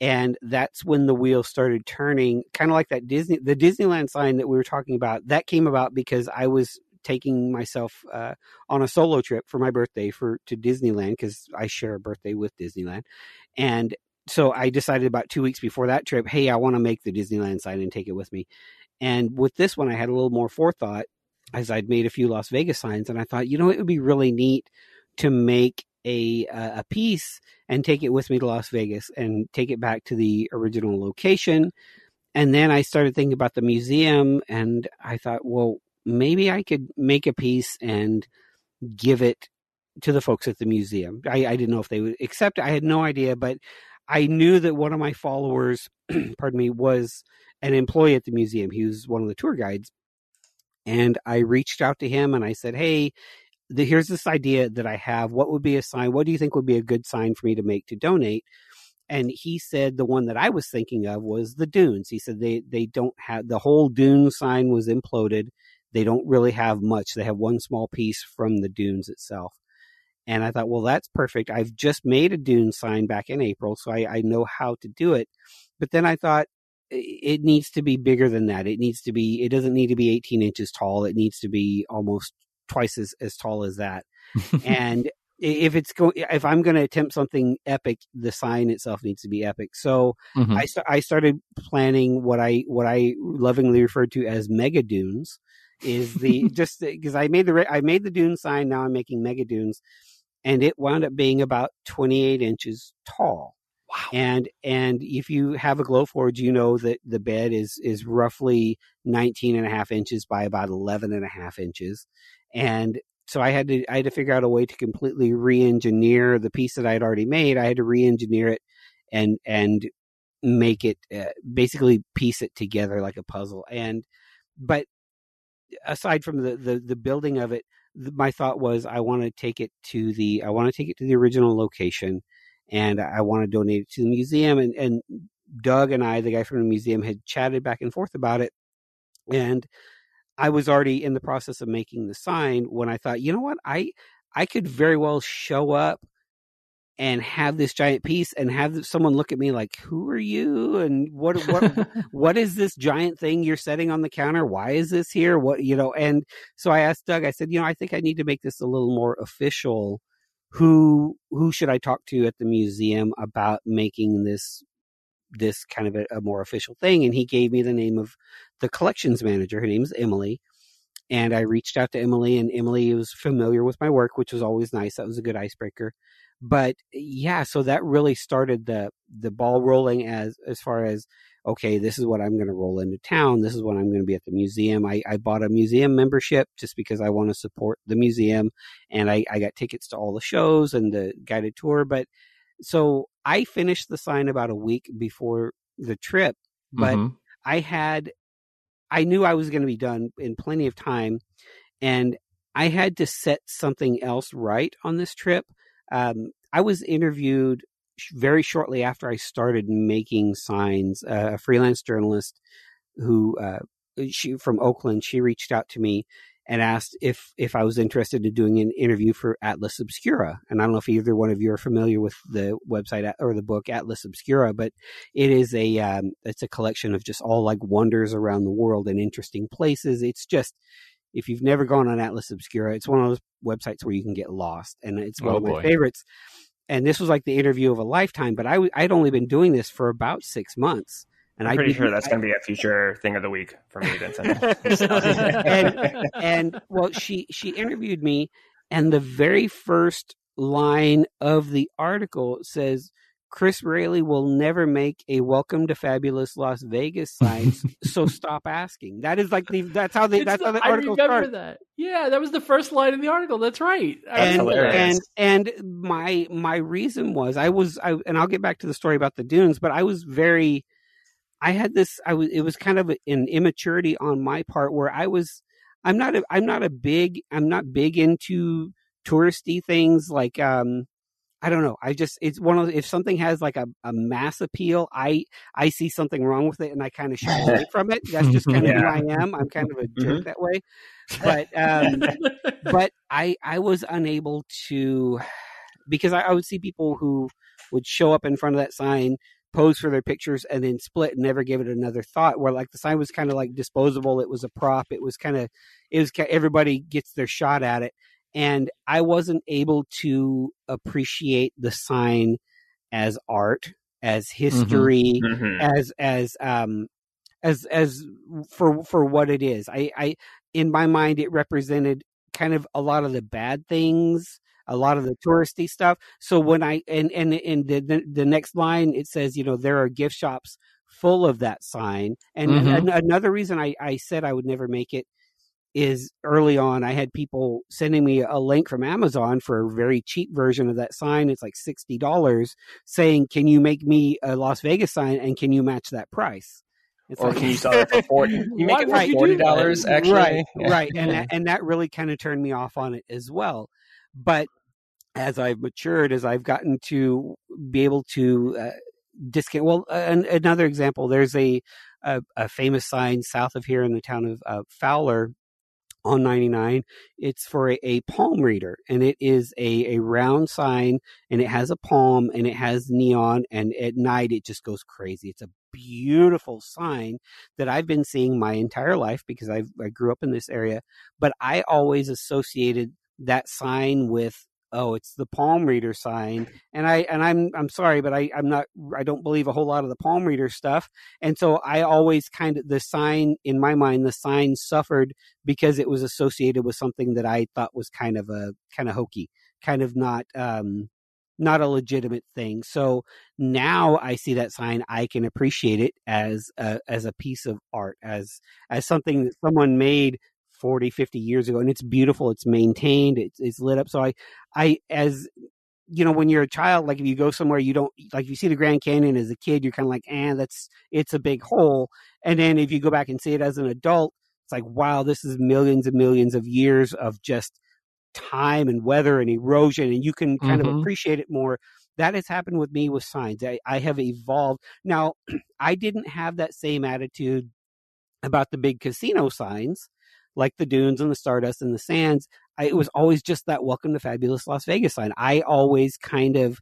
And that's when the wheel started turning, kind of like that Disney, the Disneyland sign that we were talking about. That came about because I was taking myself uh, on a solo trip for my birthday for to Disneyland because I share a birthday with Disneyland, and so I decided about two weeks before that trip, hey, I want to make the Disneyland sign and take it with me. And with this one, I had a little more forethought as I'd made a few Las Vegas signs, and I thought, you know, it would be really neat to make a a piece and take it with me to Las Vegas and take it back to the original location. And then I started thinking about the museum, and I thought, well, maybe I could make a piece and give it to the folks at the museum. I, I didn't know if they would accept it. I had no idea, but I knew that one of my followers, pardon me, was an employee at the museum. He was one of the tour guides. And I reached out to him and I said, Hey, the, here's this idea that I have. What would be a sign? What do you think would be a good sign for me to make to donate? And he said the one that I was thinking of was the dunes. He said they, they don't have the whole dune sign was imploded. They don't really have much. They have one small piece from the dunes itself. And I thought, well, that's perfect. I've just made a dune sign back in April, so I, I know how to do it. But then I thought it needs to be bigger than that. It needs to be, it doesn't need to be 18 inches tall. It needs to be almost twice as, as tall as that. and if it's going, if I'm going to attempt something epic, the sign itself needs to be epic. So Mhm. I, st- I started planning what I, what I lovingly referred to as mega dunes is the, just because I made the, I made the dune sign. Now I'm making mega dunes and it wound up being about 28 inches tall. Wow. And and if you have a Glowforge, you know that the bed is is roughly 19 and a half inches by about 11 and a half inches. And so I had to I had to figure out a way to completely re-engineer the piece that I had already made. I had to re-engineer it and and make it uh, basically piece it together like a puzzle. And but aside from the the, the building of it, my thought was I want to take it to the I want to take it to the original location, and I want to donate it to the museum. And and Doug and I, the guy from the museum, had chatted back and forth about it, and I was already in the process of making the sign when I thought, you know what, I I could very well show up and have this giant piece and have someone look at me like, "Who are you?" and what what what is this giant thing you're setting on the counter? Why is this here? What you know? And so I asked Doug. I said, "You know, I think I need to make this a little more official. Who who should I talk to at the museum about making this this kind of a, a more official thing?" And he gave me the name of the collections manager. Her name is Emily. And I reached out to Emily, and Emily was familiar with my work, which was always nice. That was a good icebreaker but yeah, so that really started the the ball rolling as as far as okay, this is what I'm going to roll into town. This is what I'm going to be at the museum. I, I bought a museum membership just because I want to support the museum, and I, I got tickets to all the shows and the guided tour. But so I finished the sign about a week before the trip, but mm-hmm. I had I knew I was going to be done in plenty of time, and I had to set something else right on this trip um, I was interviewed very shortly after I started making signs. Uh, a freelance journalist who uh, she from Oakland, she reached out to me and asked if if I was interested in doing an interview for Atlas Obscura. And I don't know if either one of you are familiar with the website or the book Atlas Obscura, but it is a um, it's a collection of just all like wonders around the world and interesting places. It's just if you've never gone on Atlas Obscura, it's one of those websites where you can get lost, and it's one oh, of my boy. favorites. And this was like the interview of a lifetime, but I I'd only been doing this for about six months. And I'm pretty sure that's going to be a future thing of the week for me, Vincent. and, and well, she she interviewed me, and the very first line of the article says Chris Raley will never make a welcome to fabulous Las Vegas sign, so stop asking. That is like the that's how they that's the, how the article I remember that. Yeah, that was the first line of the article. That's right. And and and my my reason was I was I and I'll get back to the story about the dunes, but I was very I had this I was it was kind of an immaturity on my part where I was I'm not a I'm not a big I'm not big into touristy things like um I don't know. I just it's one of if something has like a, a mass appeal, I I see something wrong with it and I kind of shy away from it. That's just kind of yeah. who I am. I'm kind of a jerk mm-hmm. that way. But um but I I was unable to because I, I would see people who would show up in front of that sign pose for their pictures and then split and never give it another thought where like the sign was kind of like disposable it was a prop it was kind of it was everybody gets their shot at it and I wasn't able to appreciate the sign as art, as mm-hmm. history, mm-hmm. as as um as as for for what it is. I I in my mind it represented kind of a lot of the bad things a lot of the touristy stuff. So when I and and in the, the, the next line it says, you know, there are gift shops full of that sign. And, mm-hmm. and another reason I I said I would never make it is early on I had people sending me a link from Amazon for a very cheap version of that sign. It's like sixty dollars, saying, "Can you make me a Las Vegas sign and can you match that price?" It's or like, can you sell it for forty? You make it for forty dollars, actually. Right, yeah. right, and that, and that really kind of turned me off on it as well. But as I've matured, as I've gotten to be able to uh, discount, well, uh, another example, there's a, a, a famous sign south of here in the town of uh, Fowler on 99 it's for a, a, palm reader and it is a, a round sign and it has a palm and it has neon and at night it just goes crazy. It's a beautiful sign that i've been seeing my entire life because I've, i grew up in this area but i always associated that sign with oh, it's the palm reader sign. And I and I'm I'm sorry, but I I'm not I don't believe a whole lot of the palm reader stuff. And so I always kind of the sign in my mind, the sign suffered because it was associated with something that I thought was kind of a kind of hokey, kind of not um, not a legitimate thing. So now I see that sign, I can appreciate it as a, as a piece of art, as as something that someone made 40, 50 years ago, and it's beautiful. It's maintained. It's it's lit up. So I I as you know, when you're a child, like if you go somewhere, you don't like if you see the Grand Canyon as a kid, you're kind of like, eh, that's it's a big hole. And then if you go back and see it as an adult, it's like, wow, this is millions and millions of years of just time and weather and erosion, and you can kind Mhm. of appreciate it more. That has happened with me with signs. I, I have evolved. Now, I didn't have that same attitude about the big casino signs, like the dunes and the stardust and the sands. I, it was always just that "Welcome to Fabulous Las Vegas" sign. I always kind of,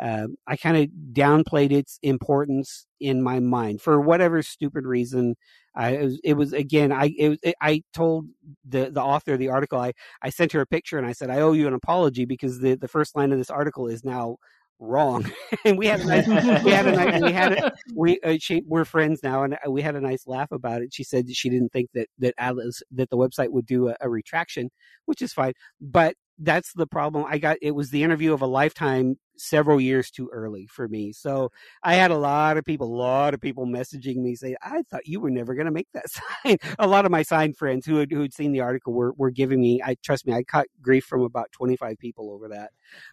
uh, I kind of downplayed its importance in my mind for whatever stupid reason. I it was, it was again. I it, it, I told the the author of the article. I I sent her a picture and I said I owe you an apology because the the first line of this article is now wrong. and we had a nice we had a nice we had a, we uh, she we're friends now and uh, we had a nice laugh about it. She said that she didn't think that that Atlas that the website would do a, a retraction, which is fine. But that's the problem. I got it was the interview of a lifetime several years too early for me. So I had a lot of people, a lot of people messaging me saying, "I thought you were never going to make that sign." a lot of my sign friends who had who had seen the article were were giving me. I trust me, I caught grief from about twenty five people over that.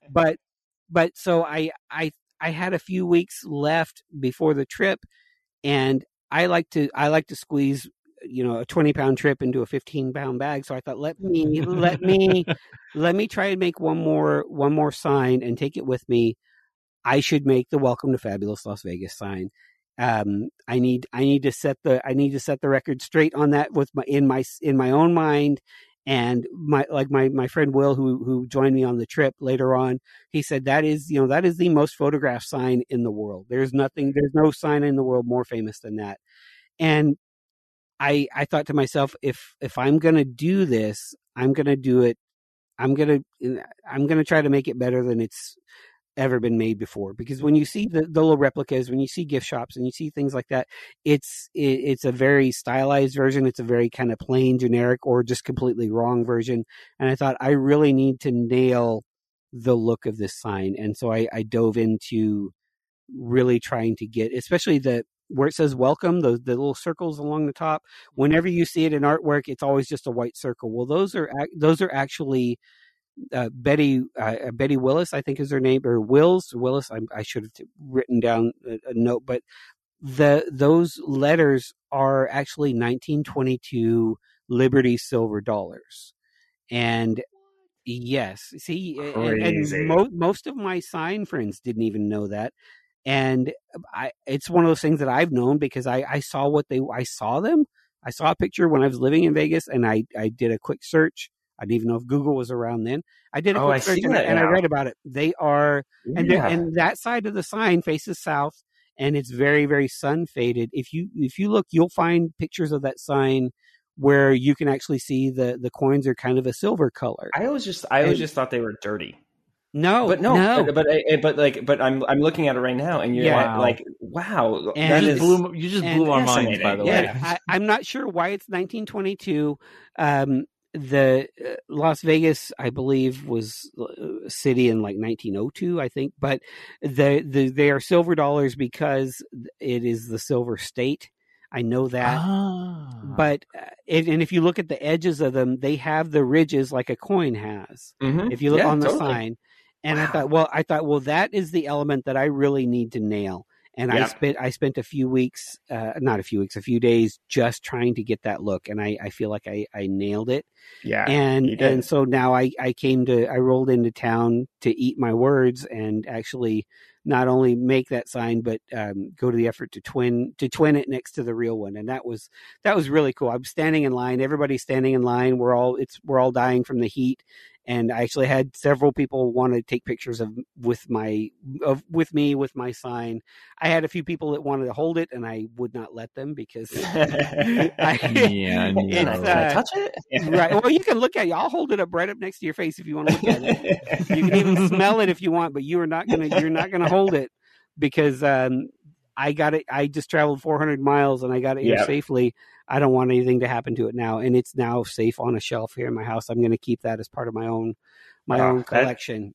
But but so I I I had a few weeks left before the trip, and I like to I like to squeeze you know a 20 pound trip into a 15 pound bag so i thought let me let me let me try and make one more one more sign and take it with me. I should make the welcome to fabulous las vegas sign. Um i need i need to set the i need to set the record straight on that with my in my in my own mind and my like my my friend will who who joined me on the trip later on he said that is you know that is the most photographed sign in the world. There's nothing there's no sign in the world more famous than that. And i i thought to myself if if i'm going to do this i'm going to do it i'm going to i'm going to try to make it better than it's ever been made before because when you see the, the little replicas when you see gift shops and you see things like that it's it, it's a very stylized version it's a very kind of plain generic or just completely wrong version and i thought i really need to nail the look of this sign and so i, I dove into really trying to get especially the where it says welcome the, the little circles along the top whenever you see it in artwork it's always just a white circle. Well those are those are actually uh, Betty uh, Betty Willis, I think is her name, or Wills Willis. I, I should have written down a, a note, but the those letters are actually 1922 Liberty silver dollars, and yes, see, and, and mo- most of my sign friends didn't even know that. And I, it's one of those things that I've known because I, I saw what they, I saw them. I saw a picture when I was living in Vegas, and I, I did a quick search. I didn't even know if Google was around then. I did a Oh, quick I search and, I- and I read about it. They are, and Yeah. and that side of the sign faces south, and it's very very sun faded. If you if you look, you'll find pictures of that sign where you can actually see the the coins are kind of a silver color. I always just I always And- just thought they were dirty. no, but no, no. but but, I- but like but I'm I'm looking at it right now, and you're Yeah. like, wow, And- that you just blew, you just blew our minds, by the Yeah. way. I, I'm not sure why it's 1922. Um, the uh, Las Vegas, I believe, was uh, a city in like 1902, I think. But the, the they are silver dollars because it is the silver state. I know that. Ah. But uh, if, and if you look at the edges of them, they have the ridges like a coin has. Mhm. If you look Yeah, on the totally. sign, and I thought, well, I thought, well, that is the element that I really need to nail. And I spent I spent a few weeks, uh, not a few weeks, a few days, just trying to get that look, and I, I feel like I, I nailed it. Yeah, and and so now I, I came to I rolled into town to eat my words and actually not only make that sign but um, go to the effort to twin to twin it next to the real one and that was that was really cool. I'm standing in line, everybody's standing in line. We're all it's we're all dying from the heat and I actually had several people want to take pictures of with my of with me with my sign. I had a few people that wanted to hold it and I would not let them because I, yeah, Can I, It's, no. can I uh, touch it? right. Well, you can look at it. I'll hold it up right up next to your face if you want to look at it. You can even smell it if you want, but you are not gonna you're not gonna hold it because um, I got it. I just traveled 400 miles and I got it here Yeah. safely. I don't want anything to happen to it now, and it's now safe on a shelf here in my house. I'm going to keep that as part of my own my Oh, own collection.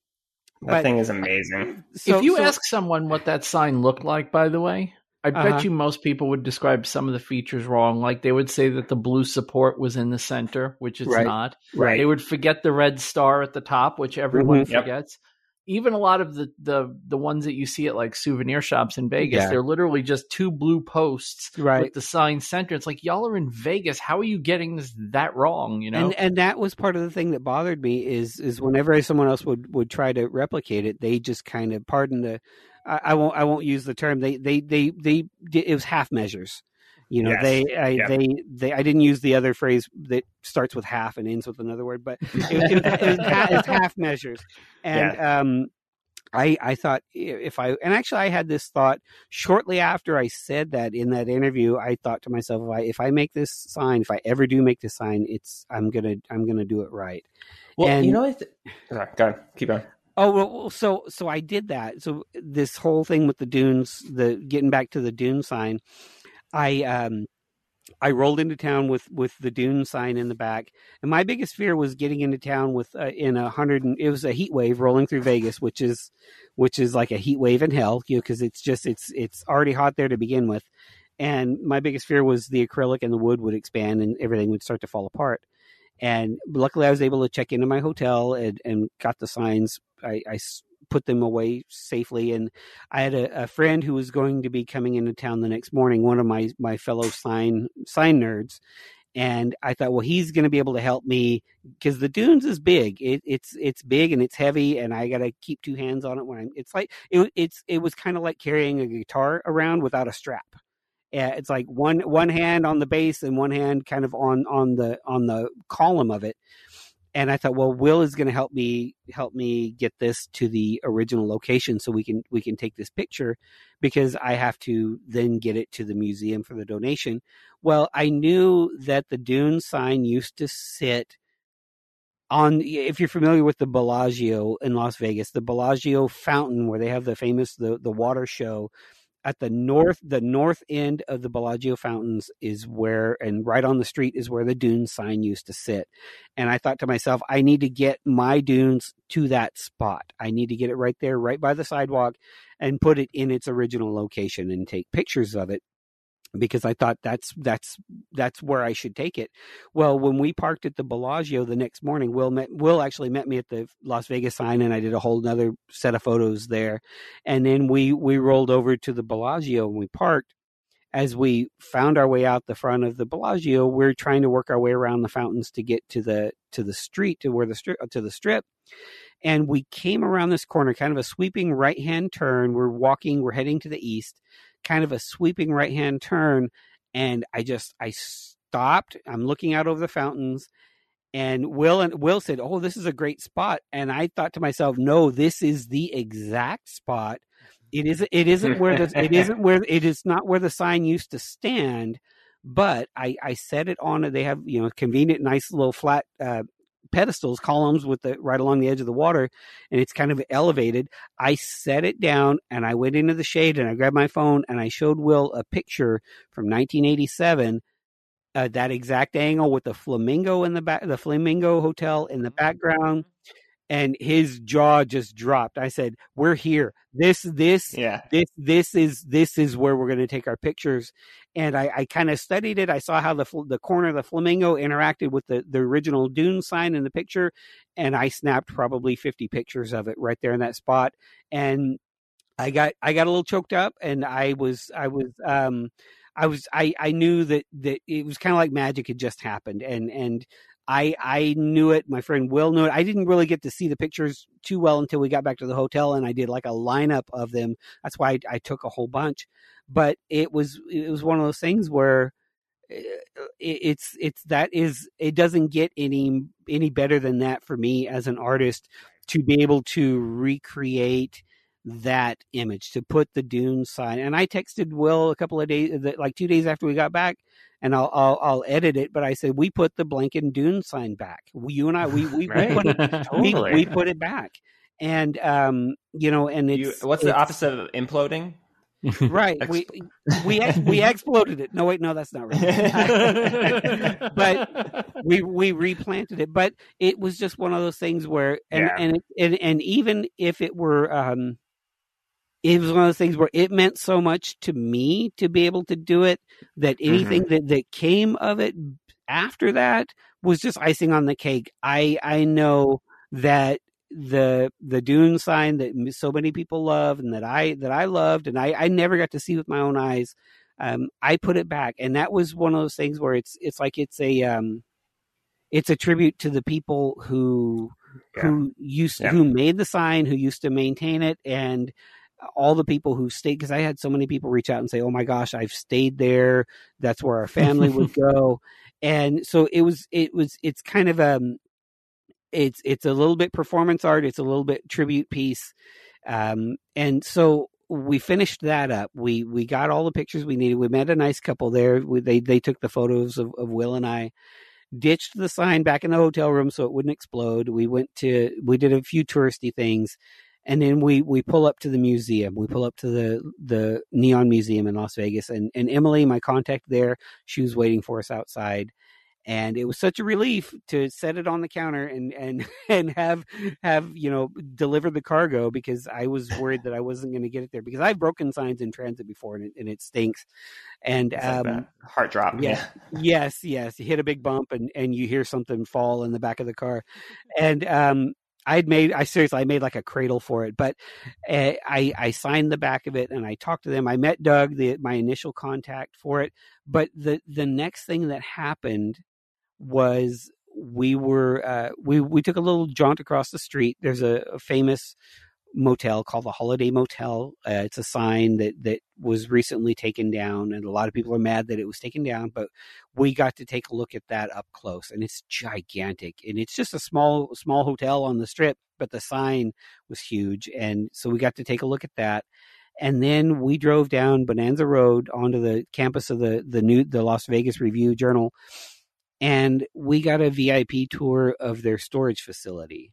That But- thing is amazing. So- if you so- ask someone what that sign looked like, by the way, I bet Uh-huh. you most people would describe some of the features wrong. Like they would say that the blue support was in the center, which it's Right. not. right, They would forget the red star at the top, which everyone Mhm. Yep. Even a lot of the, the the ones that you see at like souvenir shops in Vegas, Yeah. they're literally just two blue posts right. with the sign center. It's like y'all are in Vegas. How are you getting this that wrong? You know, And and that was part of the thing that bothered me is is whenever someone else would would try to replicate it, they just kind of pardon the I, I won't I won't use the term they they they they it was half measures. You know, Yes. they I, Yep. they they I didn't use the other phrase that starts with half and ends with another word, but it, was- it, it, it's half measures. And um I, I thought if I and actually I had this thought shortly after I said that in that interview. I thought to myself, if I if I make this sign, if I ever do make this sign, it's I'm gonna I'm gonna do it right. Well, And- you know, th- go ahead. Keep going. Oh well, so so I did that. So this whole thing with the dunes, the getting back to the dune sign, I um I rolled into town with with the dune sign in the back, and my biggest fear was getting into town with uh, in a hundred. And, it was a heat wave rolling through Vegas, which is which is like a heat wave in hell, you know, because it's just it's it's already hot there to begin with. And my biggest fear was the acrylic and the wood would expand and everything would start to fall apart. And luckily, I was able to check into my hotel and, and got the signs. I, I put them away safely. And I had a, a friend who was going to be coming into town the next morning, one of my, my fellow sign sign nerds. And I thought, well, he's going to be able to help me because the dunes is big. It, it's it's big and it's heavy, and I got to keep two hands on it when I'm. It's like it, it's it was kind of like carrying a guitar around without a strap. Yeah, it's like one one hand on the bass and one hand kind of on on the on the column of it. And I thought, well, Will is going to help me help me get this to the original location so we can we can take this picture because I have to then get it to the museum for the donation. Well, I knew that the Dune sign used to sit on if you're familiar with the Bellagio in Las Vegas, the Bellagio fountain where they have the famous the the water show at the north the north end of the Bellagio fountains is where and right on the street is where the dune sign used to sit. And I thought to myself, I need to get my dunes to that spot. I need to get it right there, right by the sidewalk, and put it in its original location and take pictures of it because I thought that's that's that's where I should take it. Well, when we parked at the Bellagio the next morning, Will met Will actually met me at the Las Vegas sign, and I did a whole another set of photos there. And then we we rolled over to the Bellagio and we parked. As we found our way out the front of the Bellagio, we're trying to work our way around the fountains to get to the to the street to where the to the strip. And we came around this corner, kind of a sweeping right hand turn. We're walking, we're heading to the east, kind of a sweeping right hand turn. And I just I stopped. I'm looking out over the fountains and Will and Will said, "Oh, this is a great spot." And I thought to myself, "No, this is the exact spot. It is. It isn't where the. it isn't where. It is not where the sign used to stand. But I, I set it on. A they have you know convenient, nice little flat uh, pedestals, columns with the right along the edge of the water, and it's kind of elevated. I set it down and I went into the shade and I grabbed my phone and I showed Will a picture from 1987 uh, that exact angle with the flamingo in the back, the flamingo hotel in the background, and his jaw just dropped. I said, "We're here. This, this, Yeah. this, this is this is where we're going to take our pictures." And I, I kind of studied it. I saw how the the corner of the flamingo interacted with the the original dune sign in the picture, and I snapped probably fifty pictures of it right there in that spot. And I got I got a little choked up, and I was I was um I was I I knew that that it was kind of like magic had just happened, and and I I knew it. My friend Will knew it. I didn't really get to see the pictures too well until we got back to the hotel, and I did like a lineup of them. That's why I, I took a whole bunch. But it was it was one of those things where eh, it, it's it's that is it doesn't get any any better than that for me as an artist to be able to recreate that image to put the dune sign and i texted will a couple of days like two days after we got back and i'll i'll, I'll edit it but i said we put the blanket dune sign back we, you and i we we, Right. we put it Totally. we put it back and um you know and You, it's what's the opposite of imploding? right. Ex- we we ex- we exploded it. No, wait, no, that's not right. but we we replanted it. But it was just one of those things where, and Yeah. and, and and even if it were, um, it was one of those things where it meant so much to me to be able to do it that anything that that came of it after that was just icing on the cake. I I know that the the dune sign that so many people love and that I that I loved and I I never got to see with my own eyes. Um, I put it back, and that was one of those things where it's it's like it's a um, it's a tribute to the people who Yeah. who used Yeah. who made the sign, who used to maintain it, and all the people who stayed. Because I had so many people reach out and say, "Oh my gosh, I've stayed there. That's where our family would go." And so it was it was it's kind of um it's it's a little bit performance art. It's a little bit tribute piece, um, and so we finished that up. We we got all the pictures we needed. We met a nice couple there. We, they they took the photos of, of Will and I. Ditched the sign back in the hotel room so it wouldn't explode. We went to we did a few touristy things, and then we we pull up to the museum. We pull up to the the Neon Museum in Las Vegas, and and Emily, my contact there, she was waiting for us outside and it was such a relief to set it on the counter and and and have have you know deliver the cargo because I was worried that I wasn't going to get it there because I've broken signs in transit before and it, and it stinks. And um, heart drop. yeah. Yeah. yes, yes, you hit a big bump and and you hear something fall in the back of the car, and um. I'd made, I seriously, I made like a cradle for it, but uh, I, I signed the back of it and I talked to them. I met Doug, the, my initial contact for it. But the, the next thing that happened was we were uh, we we took a little jaunt across the street. There's a, a famous motel called the Holiday Motel. Uh, it's a sign that that was recently taken down, and a lot of people are mad that it was taken down. But we got to take a look at that up close, and it's gigantic. And it's just a small small hotel on the strip, but the sign was huge, and so we got to take a look at that. And then we drove down Bonanza Road onto the campus of the the new the Las Vegas Review Journal, and we got a VIP tour of their storage facility.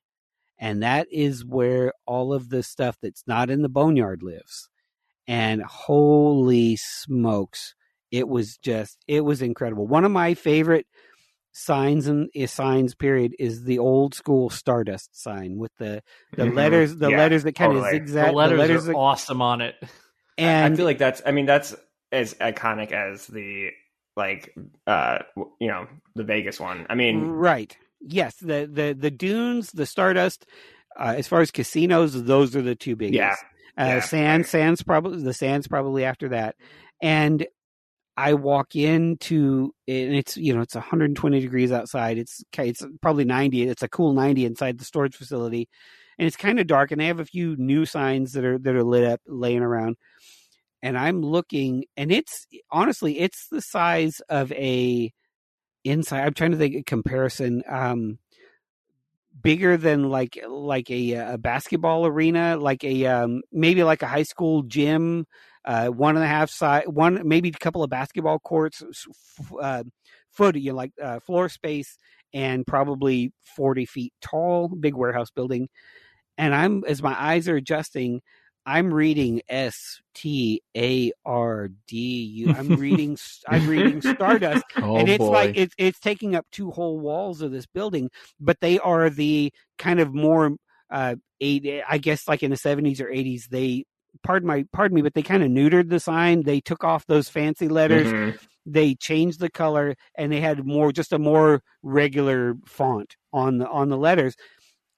And that is where all of the stuff that's not in the boneyard lives. And holy smokes, it was just it was incredible. One of my favorite signs and signs period is the old school Stardust sign with the the Mhm. letters the Yeah, letters that kind totally. of zigzag the letters, that- are awesome on it. and I feel like that's. I mean, that's as iconic as the like, uh, you know, the Vegas one. I mean, right yes the the the dunes the stardust uh, as far as casinos those are the two biggest. Yeah. uh Yeah, sands sands probably the sands probably after that. And i walk into and it's you know it's 120 degrees outside. It's it's probably 90 it's a cool 90 inside the storage facility. And it's kind of dark and they have a few new signs that are that are lit up laying around. And i'm looking and it's honestly it's the size of a inside i'm trying to think a comparison um bigger than like like a, a basketball arena like a um maybe like a high school gym uh one and a half side one maybe a couple of basketball courts uh foot you know, like uh, floor space and probably 40 feet tall big warehouse building. And i'm as my eyes are adjusting i'm reading s t a r d u i'm reading i'm reading stardust Oh and it's boy. like it's it's taking up two whole walls of this building but they are the kind of more uh eight i guess like in the 70s or 80s they pardon my pardon me but they kind of neutered the sign they took off those fancy letters mhm. they changed the color and they had more just a more regular font on the on the letters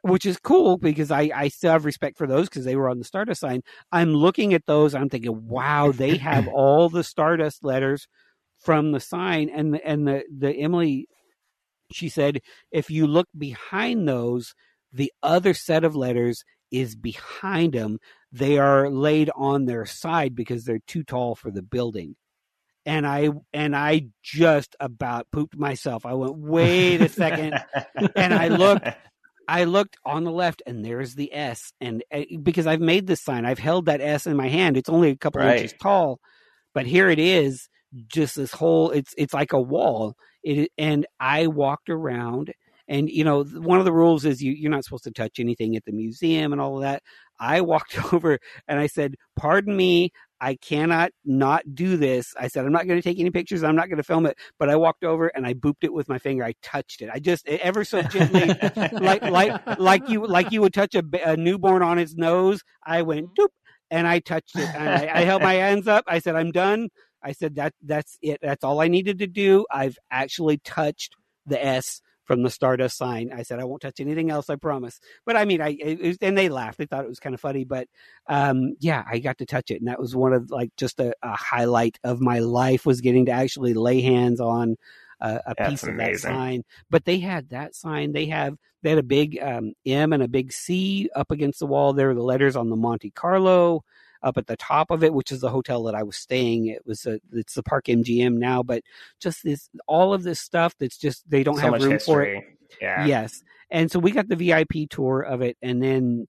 which is cool because I, I still have respect for those because they were on the Stardust sign. I'm looking at those. I'm thinking, wow, they have all the Stardust letters from the sign. And the, and the, the Emily, she said, if you look behind those, the other set of letters is behind them. They are laid on their side because they're too tall for the building. And I and I just about pooped myself. I went, wait a second. And I looked, I looked on the left, and there's the S. And uh, because I've made this sign, I've held that S in my hand. It's only a couple Right. inches tall, but here it is. Just this whole. It's it's like a wall. It and I walked around, and you know one of the rules is you you're not supposed to touch anything at the museum and all of that. I walked over and I said, "Pardon me, I cannot not do this. I said, I'm not going to take any pictures. I'm not going to film it. But I walked over and I booped it with my finger. I touched it. I just ever so gently, like like like you like you would touch a, a, newborn on its nose. I went mm-hmm. doop and I touched it. And I, I held my hands up. I said, I'm done. I said that that's it. That's all I needed to do. I've actually touched the S from the Stardust sign. I said I won't touch anything else. I promise. But I mean, I was, and they laughed. They thought it was kind of funny. But um, yeah, I got to touch it, and that was one of like just a, a highlight of my life was getting to actually lay hands on a, a piece of that sign. But they had that sign. They have they had a big um, M and a big C up against the wall. There were the letters on the Monte Carlo up at the top of it, which is the hotel that I was staying. It was a, it's the Park MGM now, but just this, all of this stuff that's just, they don't so have room history. for it. Yeah. Yes. And so we got the VIP tour of it and then,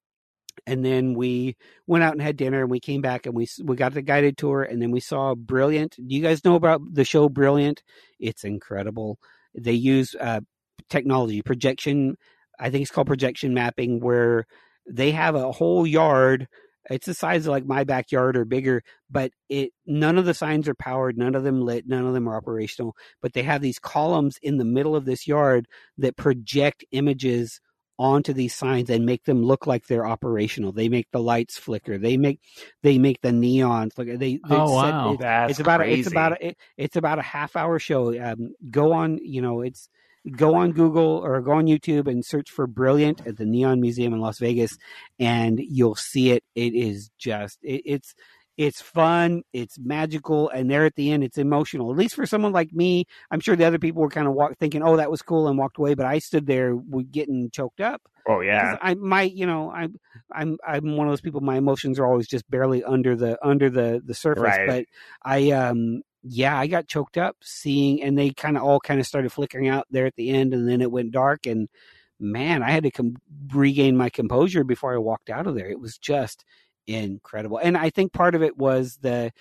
and then we went out and had dinner and we came back and we, we got the guided tour and then we saw Brilliant. Do you guys know about the show Brilliant? It's incredible. They use, uh, technology projection. I think it's called projection mapping where they have a whole yard it's the size of like my backyard or bigger, but it none of the signs are powered, none of them lit, none of them are operational. But they have these columns in the middle of this yard that project images onto these signs and make them look like they're operational. They make the lights flicker. They make they make the neons look. They, they oh wow, it, That's it's about crazy. A, it's about a, it, it's about a half hour show. Um, go on, you know, it's go on Google or go on YouTube and search for Brilliant at the Neon Museum in Las Vegas, and you'll see it. It is just it, it's it's fun, it's magical, and there at the end, it's emotional. At least for someone like me, I'm sure the other people were kind of walk, thinking, "Oh, that was cool," and walked away. But I stood there, getting choked up. Oh yeah, I might, you know, I'm I'm I'm one of those people. My emotions are always just barely under the under the the surface. Right. But I um yeah, I got choked up seeing, and they kind of all kind of started flickering out there at the end, and then it went dark, and man, I had to com- regain my composure before I walked out of there. It was just incredible, and I think part of it was the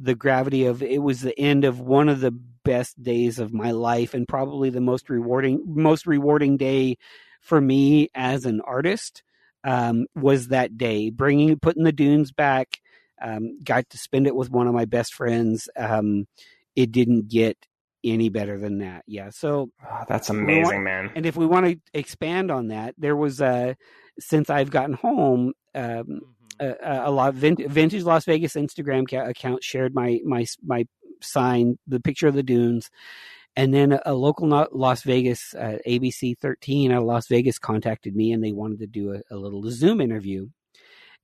the gravity of it was the end of one of the best days of my life, and probably the most rewarding most rewarding day for me as an artist um, was that day, bringing putting the dunes back um, got to spend it with one of my best friends. Um, it didn't get any better than that. Yeah. So oh, that's amazing, want, man. And if we want to expand on that, there was a, since I've gotten home, um, mm-hmm. a, a, lot vintage Las Vegas Instagram account shared my, my, my sign, the picture of the dunes. And then a, a local Las Vegas, uh, ABC 13 out of Las Vegas contacted me and they wanted to do a, a little Zoom interview.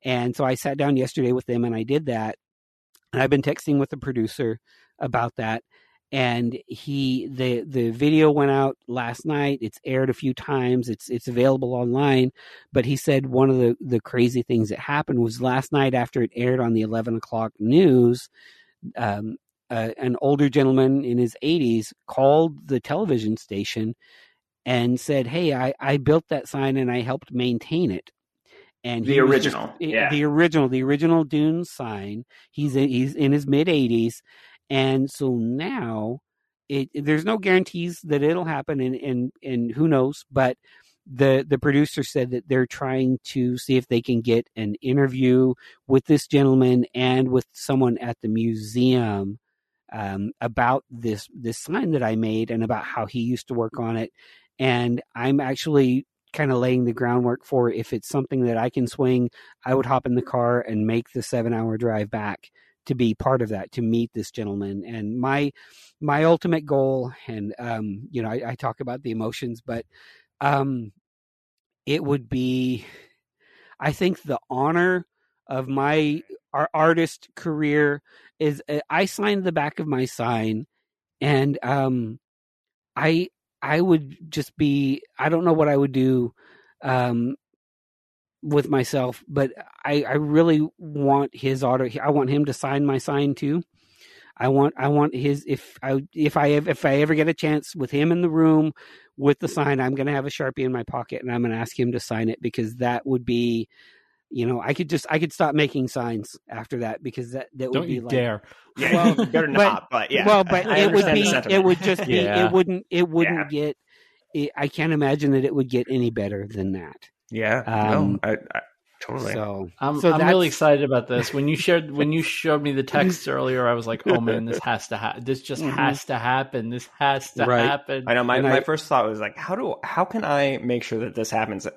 And so I sat down yesterday with them and I did that. And I've been texting with the producer about that. And he the the video went out last night. It's aired a few times. It's it's available online. But he said one of the, the crazy things that happened was last night after it aired on the eleven o'clock news, um, uh, an older gentleman in his 80s called the television station and said, Hey, I, I built that sign and I helped maintain it and the original, just, yeah, the original, the original Dune sign. He's in, he's in his mid eighties, and so now it, there's no guarantees that it'll happen, and and and who knows, but the the producer said that they're trying to see if they can get an interview with this gentleman and with someone at the museum um, about this this sign that I made and about how he used to work on it. And I'm actually kind of laying the groundwork for if it's something that I can swing, I would hop in the car and make the seven hour drive back to be part of that to meet this gentleman. And my my ultimate goal and um you know I, I talk about the emotions but um it would be i think the honor of my our artist career is uh, i signed the back of my sign and um i I would just be I don't know what I would do um, with myself, but I, I really want his auto. I want him to sign my sign too. I want I want his if I if I if I ever get a chance with him in the room with the sign, I'm going to have a sharpie in my pocket and I'm going to ask him to sign it because that would be you know, I could just I could stop making signs after that because that that would Don't be like, dare. Yeah, well, better not. But, but yeah, well, but it would be it would just be yeah. it wouldn't it wouldn't yeah. get. It, I can't imagine that it would get any better than that. Yeah, um, no, I, I Totally. So I'm, So I'm really excited about this. When you shared when you showed me the text earlier, I was like, "Oh man, this has to happen. This just Mhm. has to happen. This has to Right. happen." I know my, And my I- first thought was like, how do how can I make sure that this happens,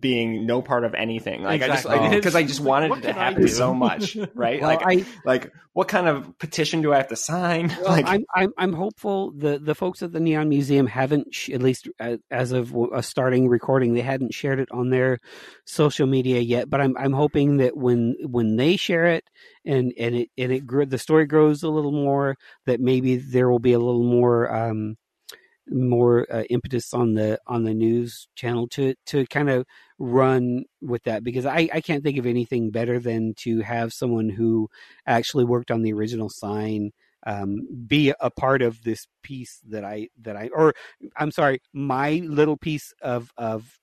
being no part of anything? Like Exactly. I just because I just wanted what it to happen so much, right? well, like I like what kind of petition do I have to sign? Well, like I'm I'm I'm hopeful the the folks at the Neon Museum haven't sh- at least as, as of a starting recording they hadn't shared it on their social media yet. But I'm I'm hoping that when when they share it and and it and it gr- the story grows a little more that maybe there will be a little more um more uh, impetus on the on the news channel to to kind of run with that because I I can't think of anything better than to have someone who actually worked on the original sign um, be a part of this piece that I that I or I'm sorry, my little piece of of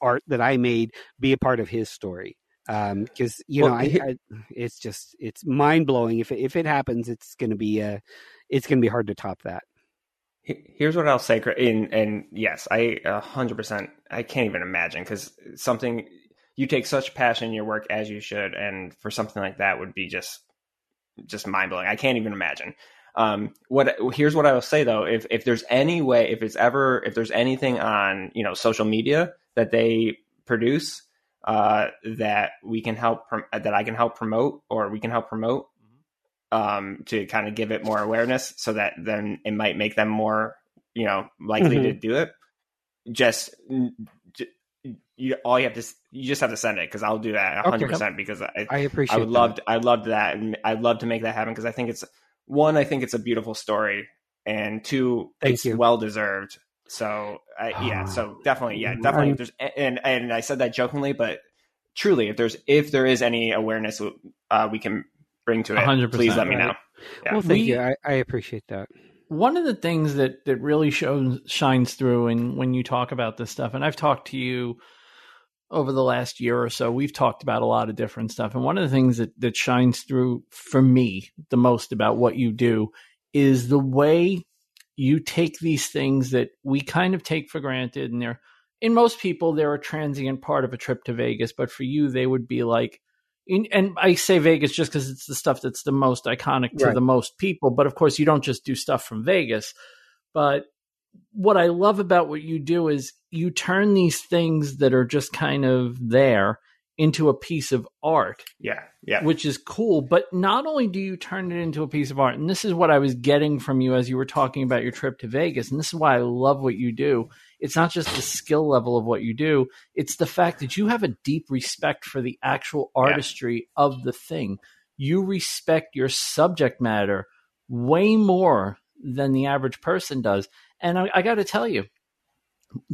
art that I made be a part of his story. Um, because you Well, know, I, I it's just it's mind blowing. If it, if it happens, it's gonna be uh it's gonna be hard to top that. He- Here's what I'll say, and, and yes, I hundred percent. I can't even imagine because something you take such passion in your work as you should, and for something like that would be just just mind blowing. I can't even imagine. Um, what here's what I will say though: if if there's any way, if it's ever, if there's anything on you know social media that they produce uh, that we can help that I can help promote or we can help promote um, to kind of give it more awareness so that then it might make them more, you know, likely to do it. Just, you, all you have to, you just have to send it because I'll do that Okay. hundred percent because I, I appreciate. It. I would love, I loved that, and I'd love to make that happen because I think it's one, I think it's a beautiful story, and two, Thank it's you. well deserved. So, I, yeah, so definitely, yeah, definitely. There's, and and I said that jokingly, but truly, if there's, if there is any awareness uh, we can bring to it, 100%, please let me right. know. Yeah. Well, thank We- you. I, I appreciate that. one of the things that that really shows shines through and when you talk about this stuff and i've talked to you over the last year or so we've talked about a lot of different stuff and one of the things that that shines through for me the most about what you do is the way you take these things that we kind of take for granted and they're in most people they're a transient part of a trip to vegas but for you they would be like in, and I say Vegas just because it's the stuff that's the most iconic to Right. the most people. But of course, you don't just do stuff from Vegas. But what I love about what you do is you turn these things that are just kind of there into a piece of art, Yeah, yeah. which is cool. But not only do you turn it into a piece of art, and this is what I was getting from you as you were talking about your trip to Vegas, and this is why I love what you do. It's not just the skill level of what you do, it's the fact that you have a deep respect for the actual artistry of the thing. You respect your subject matter way more than the average person does. And I, I got to tell you,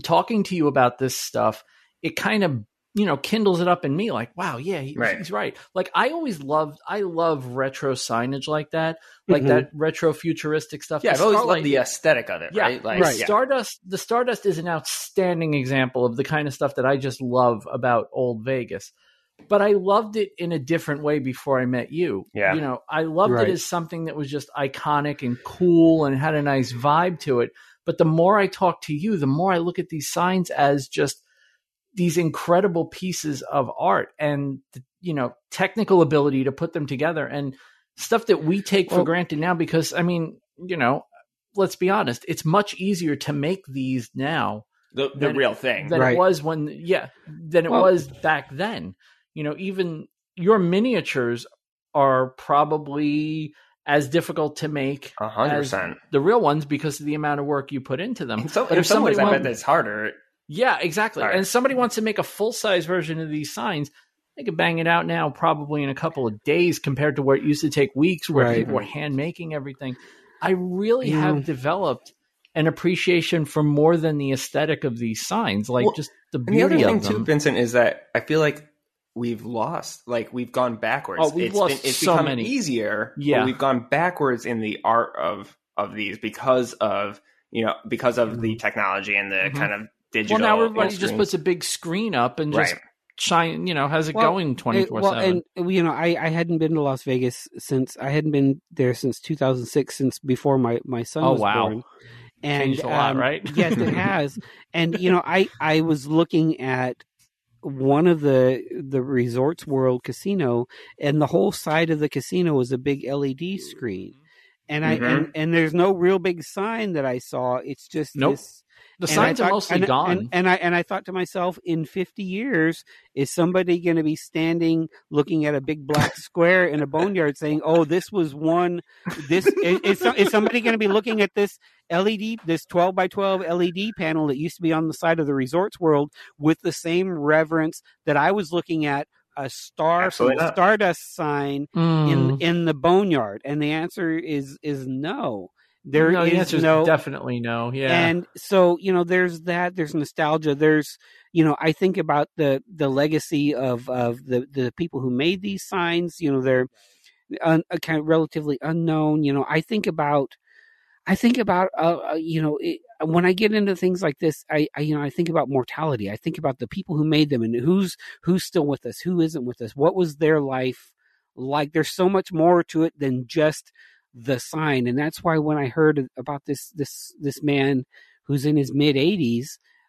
talking to you about this stuff, it kind of you know kindles it up in me like wow yeah he, Right. he's right like i always loved i love retro signage like that like Mhm. that retro futuristic stuff Yeah, I've always Starlight- loved the aesthetic of it, Yeah, right? Like, right. yeah. Stardust, the Stardust is an outstanding example of the kind of stuff that I just love about old Vegas. But I loved it in a different way before I met you. Yeah. You know, I loved Right. it as something that was just iconic and cool and had a nice vibe to it. But the more I talk to you, the more I look at these signs as just these incredible pieces of art and you know, technical ability to put them together and stuff that we take for granted now because I mean, you know, let's be honest, it's much easier to make these now the, the Then- real thing. than Right. it was when yeah, than it Well- was back then. You know, even your miniatures are probably as difficult to make A hundred as percent. the real ones because of the amount of work you put into them. In some, But in if some ways, I bet want- that's harder. Yeah, exactly. Right. And somebody wants to make a full size version of these signs, they could bang it out now probably in a couple of days compared to where it used to take weeks where Right. people were hand making everything. I really Yeah. have developed an appreciation for more than the aesthetic of these signs, like Well, just the beauty And the other thing them. too, Vincent, is that I feel like we've lost, like we've gone backwards. Oh, we've it's lost been, it's so become many. easier. Yeah. but we've gone backwards in the art of of these because of you know because of Mm-hmm. the technology and the Mhm. kind of well, now everybody just instruments. puts a big screen up and just right. shine, you know, has it Well, going twenty It- well, seven. and you know, I, I hadn't been to Las Vegas since I hadn't been there since 2006, since before my my son Oh, was wow. born. And Changed a lot, um, right? yes, it has. And you know, I I was looking at one of the the Resorts World casino, and the whole side of the casino was a big LED screen, and I Mm-hmm. and, and there's no real big sign that I saw. It's just Nope. this. The and signs I are thought- mostly and, gone. And, and I and I thought to myself, in 50 years, is somebody going to be standing looking at a big black square in a boneyard, saying, "Oh, this was one." This is, is, is somebody going to be looking at this LED, this 12 by 12 LED panel that used to be on the side of the Resorts World, with the same reverence that I was looking at a star from Absolutely the not. Stardust sign Mm. in in the boneyard? And the answer is is no. There is no, the answer is no definitely no. Yeah. and so you know there's that there's nostalgia there's you know i think about the the legacy of of the the people who made these signs you know they're un, uh, kind of relatively unknown you know i think about i think about uh, uh, you know it, when i get into things like this I, I you know i think about mortality i think about the people who made them and who's who's still with us who isn't with us what was their life like there's so much more to it than just the sign and that's why when i heard about this this this man who's in his mid 80s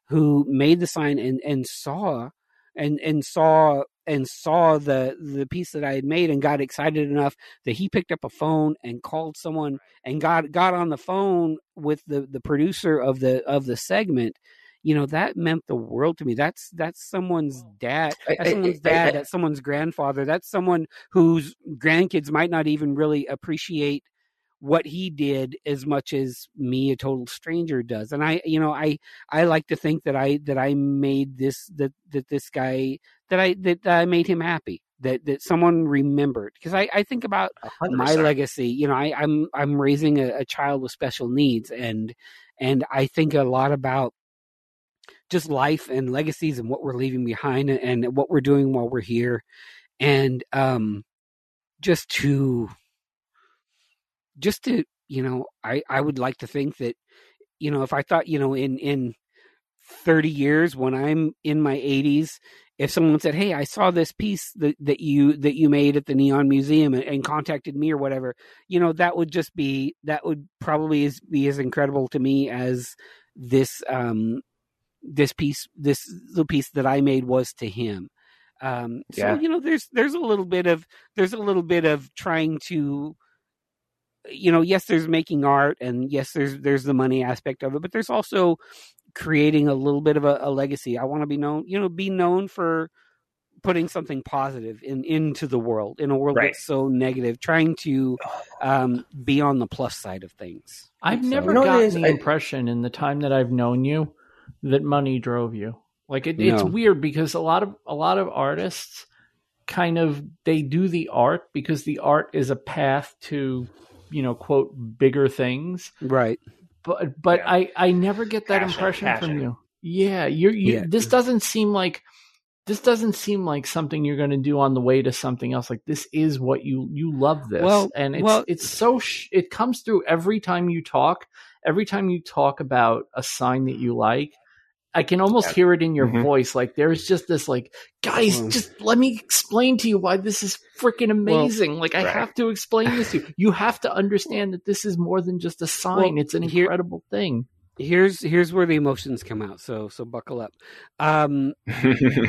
who made the sign and and saw and and saw and saw the the piece that I had made and got excited enough that he picked up a phone and called someone and got got on the phone with the the producer of the of the segment. You know that meant the world to me. That's that's someone's dad that's someone's dad that's someone's grandfather that's someone whose grandkids might not even really appreciate what he did as much as me a total stranger does. And i you know i i like to think that i that i made this that that this guy that i that i made him happy that that someone remembered. Because i i think about my 100%. legacy you know i i'm i'm raising a, a child with special needs and and i think a lot about just life and legacies and what we're leaving behind and, and what we're doing while we're here. And um just to just to you know i i would like to think that you know if i thought you know in in 30 years when i'm in my 80s if someone said hey i saw this piece that, that you that you made at the neon museum and, and contacted me or whatever you know that would just be that would probably is, be as incredible to me as this um this piece this little piece that i made was to him um so Yeah. you know there's there's a little bit of there's a little bit of trying to you know yes there's making art and yes there's there's the money aspect of it but there's also creating a little bit of a, a legacy. I want to be known you know be known for putting something positive in into the world in a world Right. that's so negative trying to um be on the plus side of things. I've So- never You know gotten the impression in the time that I've known you that money drove you. Like it, it's weird because a lot of a lot of artists kind of they do the art because the art is a path to you know quote bigger things. right But but Yeah. I I never get that Passion, impression passion. from you. Yeah, you're you. Yeah. This doesn't seem like this doesn't seem like something you're going to do on the way to something else. Like this is what you you love this, Well- and it's well- it's so sh- it comes through every time you talk. Every time you talk about a sign that you like, I can almost Yeah. hear it in your Mhm. voice. Like there's just this like, guys, Mm. just let me explain to you why this is freaking amazing. like I Right. have to explain this to you. You have to understand that this is more than just a sign. Well, it's an here- incredible thing. here's here's where the emotions come out so so buckle up um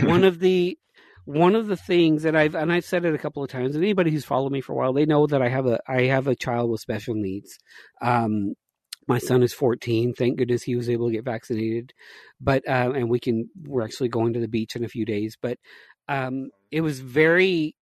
one of the one of the things that I've and I've said it a couple of times, and anybody who's followed me for a while, they know that I have a I have a child with special needs. Um, my son is 14. Thank goodness he was able to get vaccinated, but um, and we can we're actually going to the beach in a few days. But um, it was very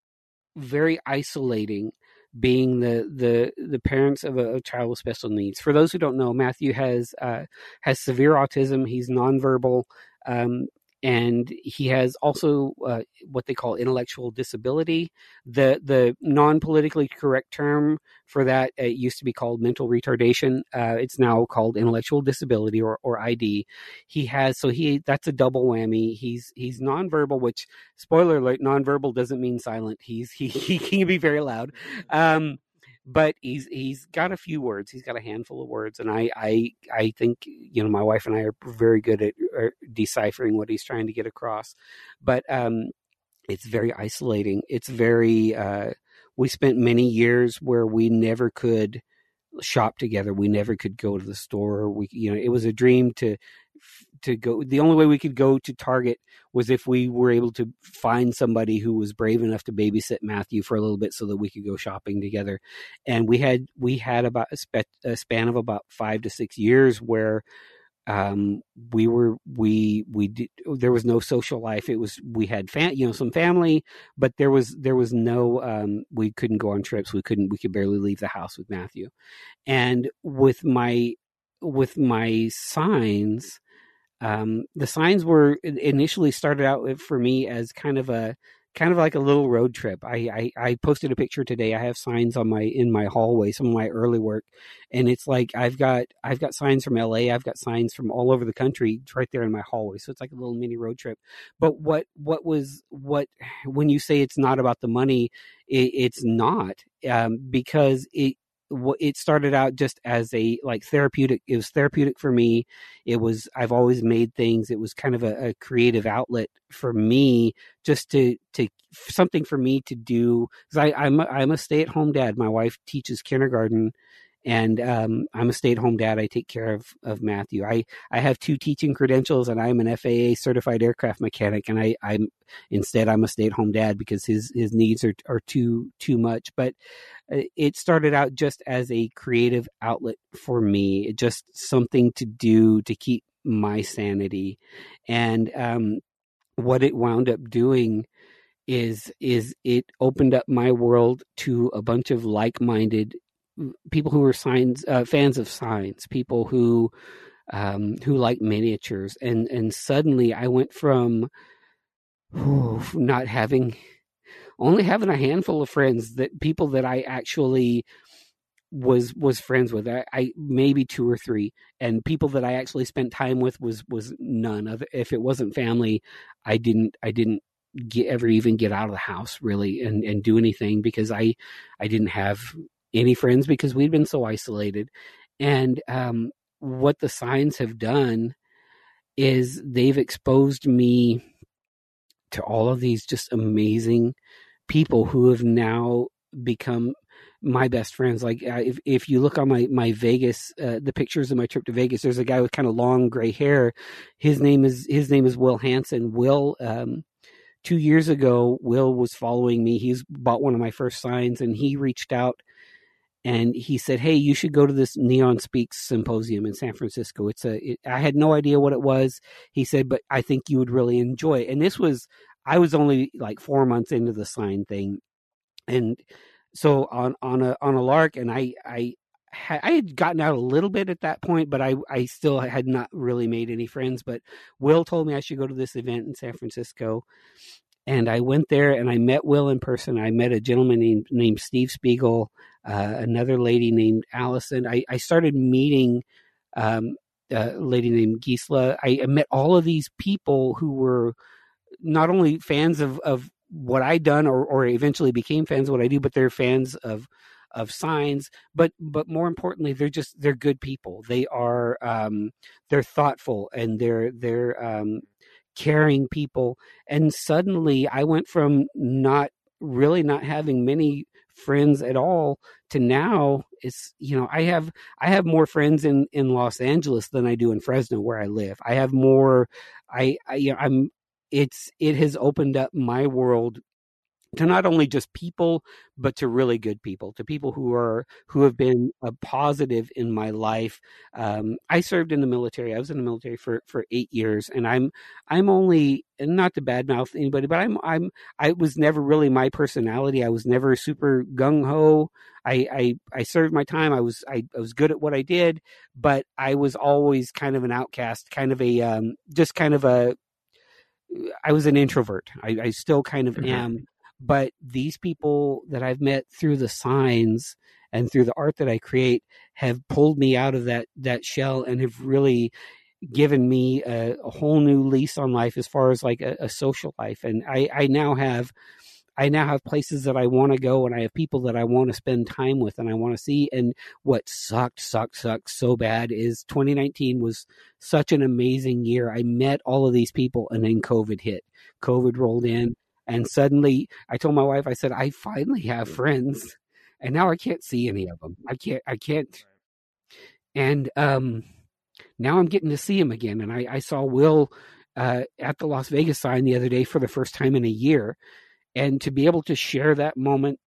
very isolating being the the the parents of a, a child with special needs. For those who don't know, Matthew has uh, has severe autism. He's nonverbal, um, and he has also uh, what they call intellectual disability. the The non politically correct term for that used to be called mental retardation. Uh, it's now called intellectual disability or or ID. He has so he that's a double whammy. He's he's nonverbal, which spoiler alert, nonverbal doesn't mean silent. He's he he can be very loud. Um, but he's he's got a few words. He's got a handful of words, and I I I think you know my wife and I are very good at uh, deciphering what he's trying to get across. But um, it's very isolating. It's very. Uh, we spent many years where we never could shop together. We never could go to the store. We, you know, it was a dream to to go. The only way we could go to Target was if we were able to find somebody who was brave enough to babysit Matthew for a little bit, so that we could go shopping together. And we had we had about a, spe- a span of about five to six years where um, we were we we did, there was no social life. It was we had fam, you know some family, but there was there was no um, we couldn't go on trips. We couldn't we could barely leave the house with Matthew, and with my with my signs, um, the signs were initially started out for me as kind of a kind of like a little road trip. I, I, I posted a picture today. I have signs on my in my hallway, some of my early work, and it's like I've got I've got signs from LA. I've got signs from all over the country right there in my hallway. So it's like a little mini road trip. But what what was what when you say it's not about the money, it, it's not um, because it it started out just as a like therapeutic it was therapeutic for me. It was i've always made things it was kind of a, a creative outlet for me just to to something for me to do. Because i i'm a, i'm a stay-at-home dad. My wife teaches kindergarten and um, I'm a stay-at-home dad. I take care of of Matthew. I I have two teaching credentials, and I'm an FAA certified aircraft mechanic. And I I'm instead I'm a stay-at-home dad because his his needs are are too too much. But uh, it started out just as a creative outlet for me, just something to do to keep my sanity, and um, what it wound up doing is is it opened up my world to a bunch of like-minded people who are signs uh, fans of signs, people who um, who like miniatures, and and suddenly I went from whew, not having only having a handful of friends that people that I actually was was friends with. I, I, maybe two or three. And people that I actually spent time with was was none of if it wasn't family I didn't I didn't get, ever even get out of the house really and and do anything because I I didn't have any friends because we'd been so isolated. And um, what the signs have done is they've exposed me to all of these just amazing people who have now become my best friends. Like uh, if if you look on my my Vegas, uh, the pictures of my trip to Vegas, there's a guy with kind of long gray hair. His name is his name is Will Hanson. Will. Um, two years ago, Will was following me. He's bought one of my first signs, and he reached out and he said, "Hey, you should go to this Neon Speaks symposium in San Francisco. It's a it, I had no idea what it was." He said, "But I think you would really enjoy it." And this was I was only like 4 months into the sign thing. And so on on a on a lark and I I I had gotten out a little bit at that point, but I, I still had not really made any friends. But Will told me I should go to this event in San Francisco. And I went there and I met Will in person. I met a gentleman named, named Steve Spiegel uh, another lady named Allison. I, I started meeting um, a lady named Gisela. I, I, met all of these people who were not only fans of, of what I'd done or, or eventually became fans of what I do, but they're fans of of signs but but more importantly they're just they're good people they are um they're thoughtful and they're they're um caring people and suddenly i went from not really not having many friends at all to now it's you know i have i have more friends in in los angeles than i do in fresno where i live. I have more i, I you know i'm it's it has opened up my world to not only just people but to really good people to people who are who have been a positive in my life. Um, i served in the military. I was in the military for for eight years and i'm i'm only not to badmouth anybody but i'm i'm i was never really my personality. I was never super gung-ho. I, I i served my time. I was I, I was good at what i did but i was always kind of an outcast kind of a um, just kind of a I was an introvert. I, I still kind of mm-hmm. am but these people that I've met through the signs and through the art that I create have pulled me out of that that shell and have really given me a, a whole new lease on life as far as like a, a social life. And I, I now have I now have places that I want to go and I have people that I want to spend time with and I want to see. And what sucked, sucked, sucked so bad is 2019 was such an amazing year. I met all of these people and then COVID hit. COVID rolled in and suddenly I told my wife, I said, I finally have friends. and now I can't see any of them. I can't. I can't. And um, now I'm getting to see him again. And I, I saw Will uh, at the Las Vegas sign the other day for the first time in a year, and to be able to share that moment,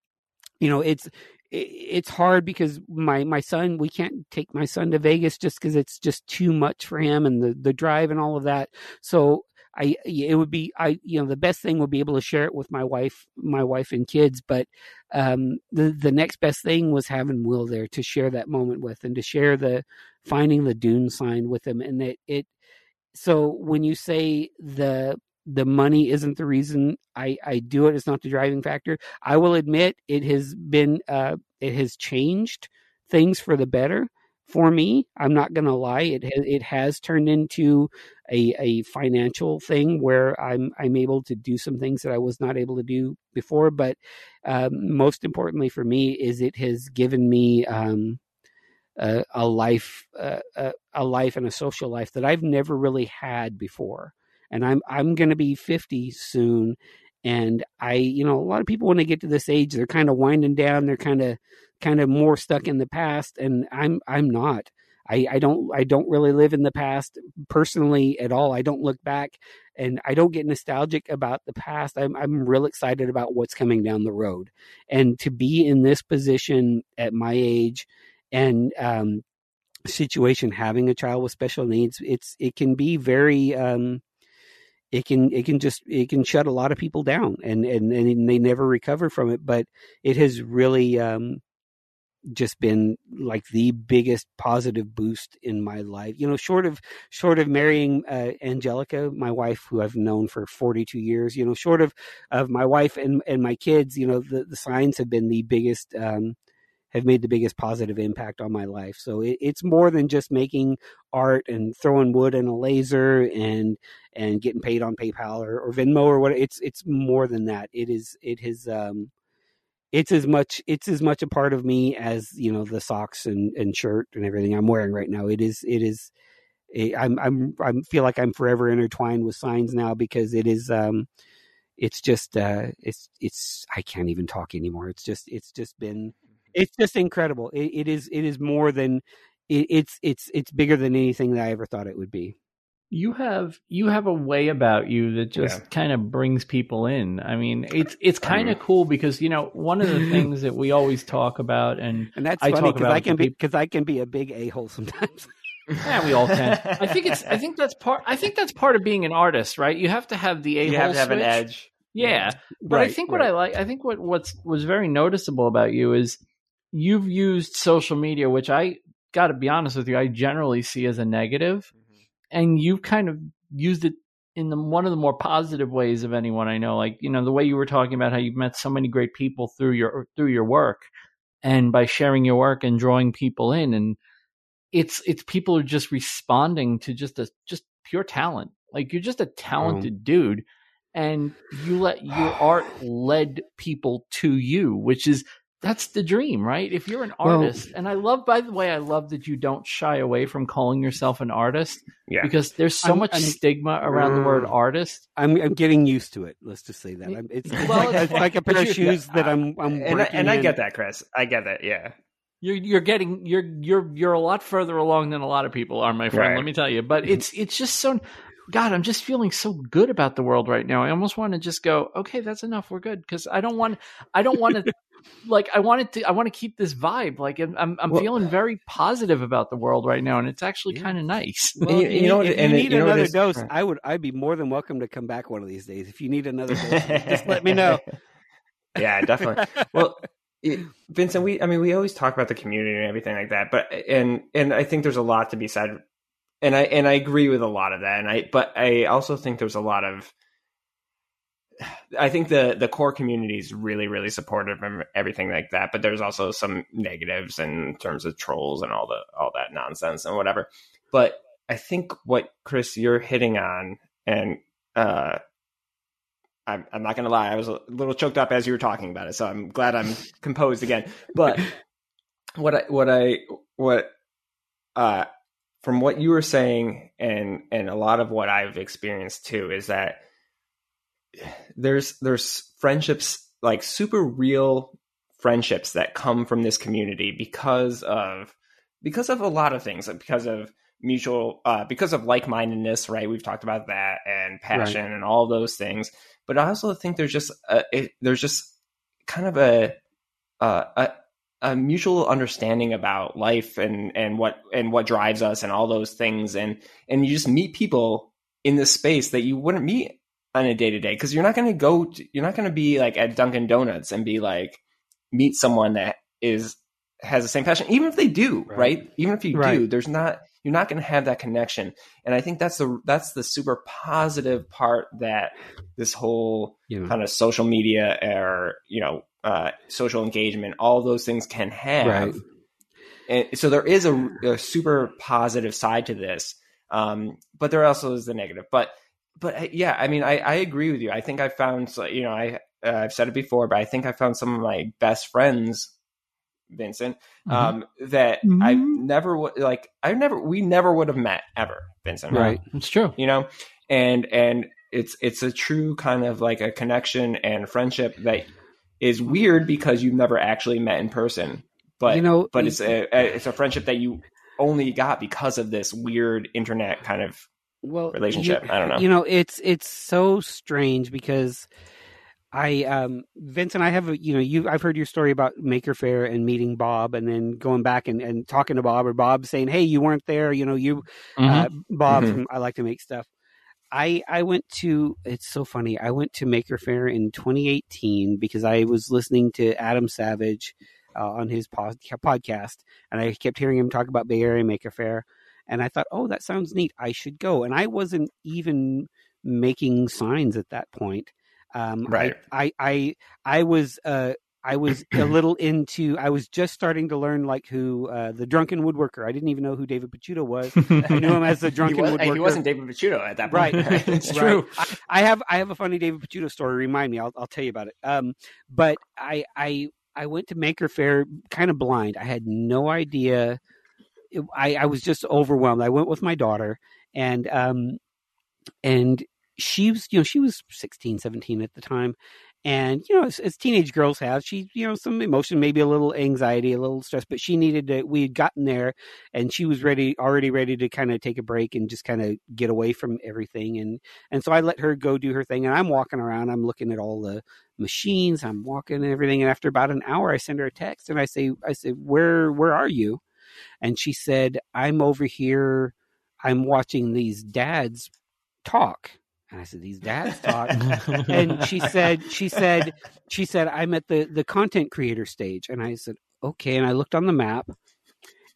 you know, it's it's hard because my my son we can't take my son to Vegas just because it's just too much for him and the the drive and all of that. So I it would be I you know the best thing would be able to share it with my wife my wife and kids but um the the next best thing was having Will there to share that moment with and to share the finding the dune sign with him and it it so when you say the the money isn't the reason I, I do it. It's not the driving factor. I will admit it has been uh, it has changed things for the better for me. I'm not going to lie; it it has turned into a, a financial thing where I'm I'm able to do some things that I was not able to do before. But um, most importantly for me is it has given me um, a, a, life uh, a, a life and a social life that I've never really had before and I'm I'm going to be 50 soon and I you know a lot of people when they get to this age they're kind of winding down they're kind of kind of more stuck in the past and I'm I'm not I, I don't I don't really live in the past personally at all. I don't look back and I don't get nostalgic about the past. I'm I'm real excited about what's coming down the road. And to be in this position at my age and um situation having a child with special needs, it's it can be very um it can it can just it can shut a lot of people down and and, and they never recover from it but it has really um, just been like the biggest positive boost in my life. You know short of short of marrying uh, angelica my wife who i've known for 42 years you know short of of my wife and and my kids you know the, the signs have been the biggest um, have made the biggest positive impact on my life. So it, it's more than just making art and throwing wood in a laser and and getting paid on PayPal or, or Venmo or what. It's it's more than that. It is it has um, it's as much it's as much a part of me as you know the socks and, and shirt and everything I'm wearing right now. It is it is. I'm I'm I feel like I'm forever intertwined with signs now because it is um it's just uh it's it's I can't even talk anymore. It's just it's just been it's just incredible. It, it is it is more than it, it's it's it's bigger than anything that I ever thought it would be. You have you have a way about you that just yeah. kind of brings people in. I mean, it's it's kind of cool because you know one of the things that we always talk about, and and that's I funny because I can be because I can be a big a hole sometimes. yeah, we all can. I think it's. I think that's part. I think that's part of being an artist, right? You have to have the a hole. You have to have an edge. Yeah, but right, I think what right. I like. I think what what's was very noticeable about you is you've used social media, which I got to be honest with you, I generally see as a negative, mm-hmm. and you've kind of used it in the, one of the more positive ways of anyone I know. Like you know the way you were talking about how you've met so many great people through your through your work, and by sharing your work and drawing people in, and it's it's people are just responding to just a just pure talent. Like you're just a talented dude and you let your art led people to you, which is that's the dream, right? If you're an artist, well, and I love, by the way, I love that you don't shy away from calling yourself an artist. Yeah. Because there's so I'm, much I'm, stigma around uh, the word artist. I'm, I'm getting used to it. Let's just say that. It's, it's, well, like, it's like, a pair of shoes that I'm, I'm and, I, and I get that, Chris. I get that. Yeah. You're you're getting you're you're you're a lot further along than a lot of people are, my friend. Right. Let me tell you. But it's it's just so God, I'm just feeling so good about the world right now. I almost want to just go, okay, that's enough. We're good because I don't want, I don't want to like I wanted to I want to keep this vibe. Like I'm I'm well, feeling very positive about the world right now, and it's actually yeah. kind of nice. Well, you, you, know, if and you need you another dose, I would I'd be more than welcome to come back one of these days. If you need another dose, just let me know. Yeah, definitely. well, it, Vincent, we I mean we always talk about the community and everything like that, but and and I think there's a lot to be said, and I and I agree with a lot of that, and I but I also think there's a lot of I think the the core community is really really supportive of everything like that, but there's also some negatives in terms of trolls and all the all that nonsense and whatever. But I think what Chris you're hitting on, and uh, I'm I'm not gonna lie, I was a little choked up as you were talking about it, so I'm glad I'm composed again. But what I what I what uh from what you were saying and and a lot of what I've experienced too is that there's there's friendships like super real friendships that come from this community because of because of a lot of things like because of mutual uh, because of like-mindedness right? We've talked about that and passion right. and all those things. But i also think there's just a, it, there's just kind of a, a a mutual understanding about life and and what and what drives us and all those things. And and you just meet people in this space that you wouldn't meet on a day to day because you're not going to go you're not going to be like at Dunkin' Donuts and be like meet someone that is has the same passion even if they do right, right? even if you right. do there's not you're not going to have that connection and i think that's the that's the super positive part that this whole yeah. kind of social media or you know uh, social engagement all those things can have right. and so there is a, a, super positive side to this um, but there also is the negative but but uh, yeah i mean i, I agree with you i think i found you know i uh, i've said it before but i think i found some of my best friends Vincent, mm-hmm. um, that mm-hmm. I never would like. I never, we never would have met ever, Vincent. Right, it's true. You know, and and it's it's a true kind of like a connection and friendship that is weird because you've never actually met in person. But you know, but it's a it's a friendship that you only got because of this weird internet kind of well relationship. You, I don't know. You know, it's it's so strange because I um Vincent, I have a you know you I've heard your story about Maker Faire and meeting Bob and then going back and, and talking to Bob or Bob saying hey you weren't there you know you uh, mm-hmm. uh, Bob mm-hmm. from I like to make stuff. I I went to it's so funny I went to Maker Fair in 2018 because I was listening to Adam Savage uh, on his pod, podcast and I kept hearing him talk about Bay Area Maker Faire and I thought oh that sounds neat I should go and I wasn't even making signs at that point um, right. I, I, I, I was, uh, I was a little into. I was just starting to learn like who uh, the drunken woodworker. I didn't even know who David Picciuto was. I knew him as the drunken he was, woodworker. He wasn't David Picciuto at that point. Right, it's right. true. I, I, have I have a funny David Picciuto story. Remind me. I'll I'll tell you about it. Um, but I I I went to Maker Faire kind of blind. I had no idea. I I was just overwhelmed. I went with my daughter and um and she was, you know, she was 16, 17 at the time. And, you know, as, as, teenage girls have, she, you know, some emotion, maybe a little anxiety, a little stress, but she needed to, we had gotten there and she was ready, already ready to kind of take a break and just kind of get away from everything. And, and so I let her go do her thing. And I'm walking around, I'm looking at all the machines, I'm walking and everything. And after about an hour, I send her a text and I say, I said, where, where are you? And she said, I'm over here. I'm watching these dads talk and I said, "These dads talk." and she said, "She said, she said, I'm at the the content creator stage." And I said, "Okay." And I looked on the map,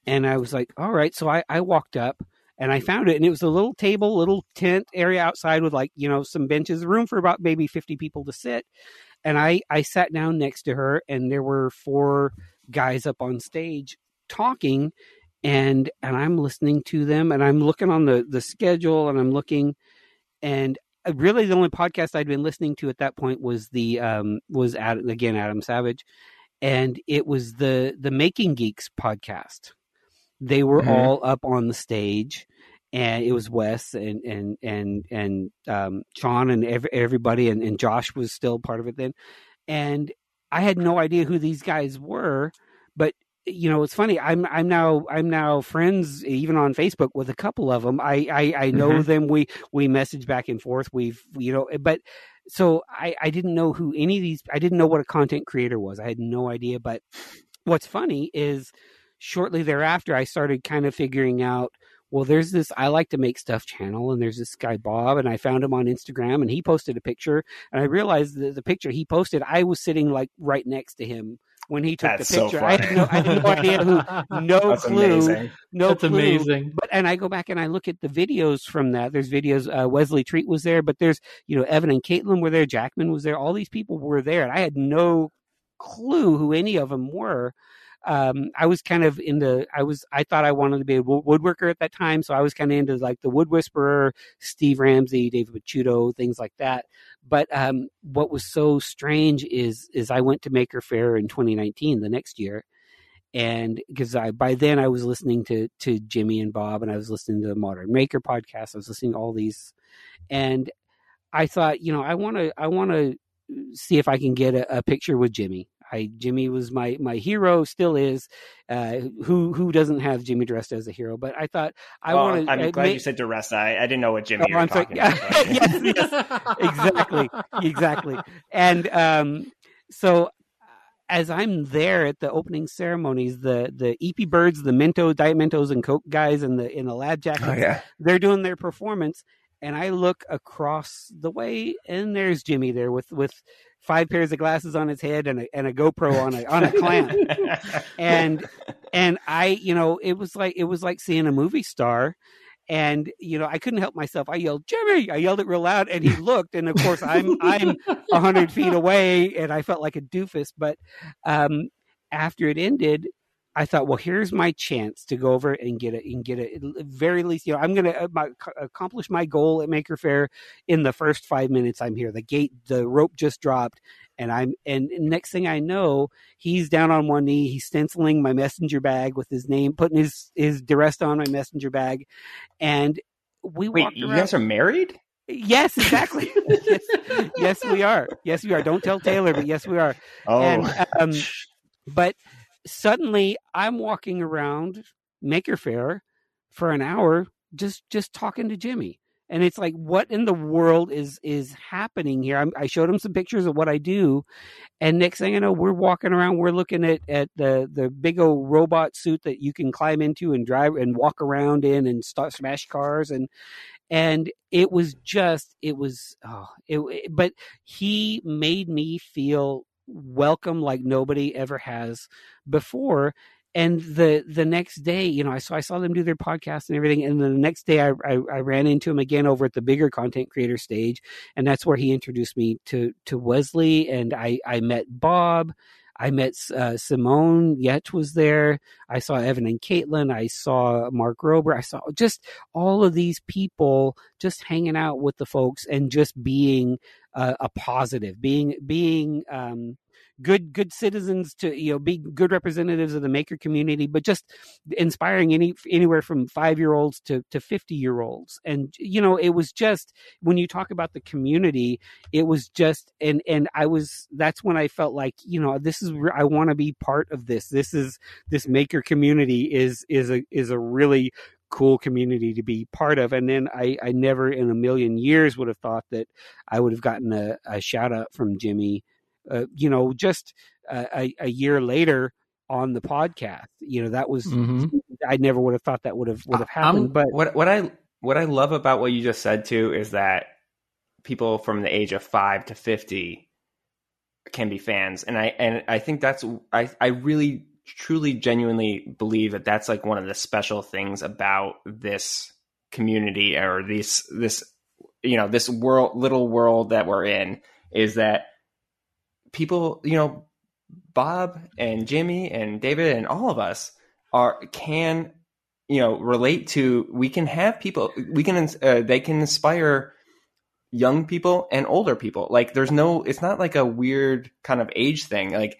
and I was like, "All right." So I I walked up and I found it, and it was a little table, little tent area outside with like you know some benches, room for about maybe fifty people to sit. And I I sat down next to her, and there were four guys up on stage talking, and and I'm listening to them, and I'm looking on the the schedule, and I'm looking and uh, really the only podcast I'd been listening to at that point was the um, was Adam, again Adam Savage, and it was the the Making Geeks podcast. They were mm-hmm. all up on the stage, and it was Wes and and and and um, Sean and every, everybody, and, and Josh was still part of it then, and I had no idea who these guys were, you know, it's funny. I'm I'm now I'm now friends even on Facebook with a couple of them. I I, I know mm-hmm. them. We we message back and forth. We've you know, but so I I didn't know who any of these. I didn't know what a content creator was. I had no idea. But what's funny is shortly thereafter, I started kind of figuring out well, there's this I like to make stuff channel, and there's this guy Bob, and I found him on Instagram, and he posted a picture, and I realized that the picture he posted, I was sitting like right next to him when he took That's the picture. So I, had no, I had no idea who, no That's clue, amazing. no That's clue. amazing. But and I go back and I look at the videos from that. There's videos. Uh, Wesley Treat was there, but there's you know Evan and Katelyn were there. Jackman was there. All these people were there, and I had no clue who any of them were um, I was kind of into, I was, I thought I wanted to be a woodworker at that time. So I was kind of into like the Wood Whisperer, Steve Ramsey, David Picciuto, things like that. But um, what was so strange is, is I went to Maker Faire in 2019, the next year. And because I, by then I was listening to, to Jimmy and Bob and I was listening to the Modern Maker podcast. I was listening to all these and I thought, you know, I want to, I want to see if I can get a, a picture with Jimmy. I Jimmy was my my hero, still is. Uh, who who doesn't have Jimmy dressed as a hero? But I thought I Well, want to. I'm glad you said DiResta. I, I didn't know what Jimmy Oh, I'm sorry. talking about. yes, yes, exactly, exactly. And um, so as I'm there at the opening ceremonies, the the EepyBirds, the Mentos, Diet Mentos, and Coke guys, and the in the lab jackets, Oh yeah. they're doing their performance, and I look across the way, and there's Jimmy there with with five pairs of glasses on his head and a and a GoPro on a on a clamp and and I, you know, it was like it was like seeing a movie star. And you know, I couldn't help myself. I yelled, "Jimmy!" I yelled it real loud, and he looked. And of course, I'm I'm a hundred feet away, and I felt like a doofus. But um, after it ended, I thought, well, here's my chance to go over and get it and get it. At very least, you know, I'm going to accomplish my goal at Maker Faire in the first five minutes I'm here. The gate, the rope just dropped, and I'm and next thing I know, he's down on one knee. He's stenciling my messenger bag with his name, putting his his duress on my messenger bag, and we Wait, you guys are married? Yes, exactly. yes, yes, we are. Yes, we are. Don't tell Taylor, but yes, we are. Oh, And, um, but suddenly, I'm walking around Maker Faire for an hour, just just talking to Jimmy, and it's like, what in the world is is happening here? I'm, I showed him some pictures of what I do, and next thing I know, we're walking around. We're looking at at the the big old robot suit that you can climb into and drive and walk around in and start smash cars and and it was just it was oh it, it- but he made me feel welcome like nobody ever has before and the the next day you know i saw i saw them do their podcast and everything and then the next day I, I i ran into him again over at the bigger content creator stage and that's where he introduced me to to wesley and i i met bob I met uh, Simone Giertz was there. I saw Evan and Katelyn. I saw Mark Rober. I saw just all of these people just hanging out with the folks and just being uh, a positive, being being um, good good citizens to you know be good representatives of the maker community, but just inspiring any anywhere from five year olds to to fifty year olds. And you know, it was just when you talk about the community, it was just and and I was that's when I felt like you know this is I want to be part of this. This is this maker community is is a is a really cool community to be part of and then I, I never in a million years would have thought that I would have gotten a, a shout out from Jimmy uh, you know just a, a, year later on the podcast you know that was Mhm. I never would have thought that would have would have happened but what what I what I love about what you just said too is that people from the age of five to fifty can be fans, and I and I think that's I I really truly genuinely believe that that's like one of the special things about this community or this this you know this world little world that we're in is that people you know Bob and Jimmy and David and all of us are can you know relate to we can have people we can uh, they can inspire young people and older people. Like there's no it's not like a weird kind of age thing. Like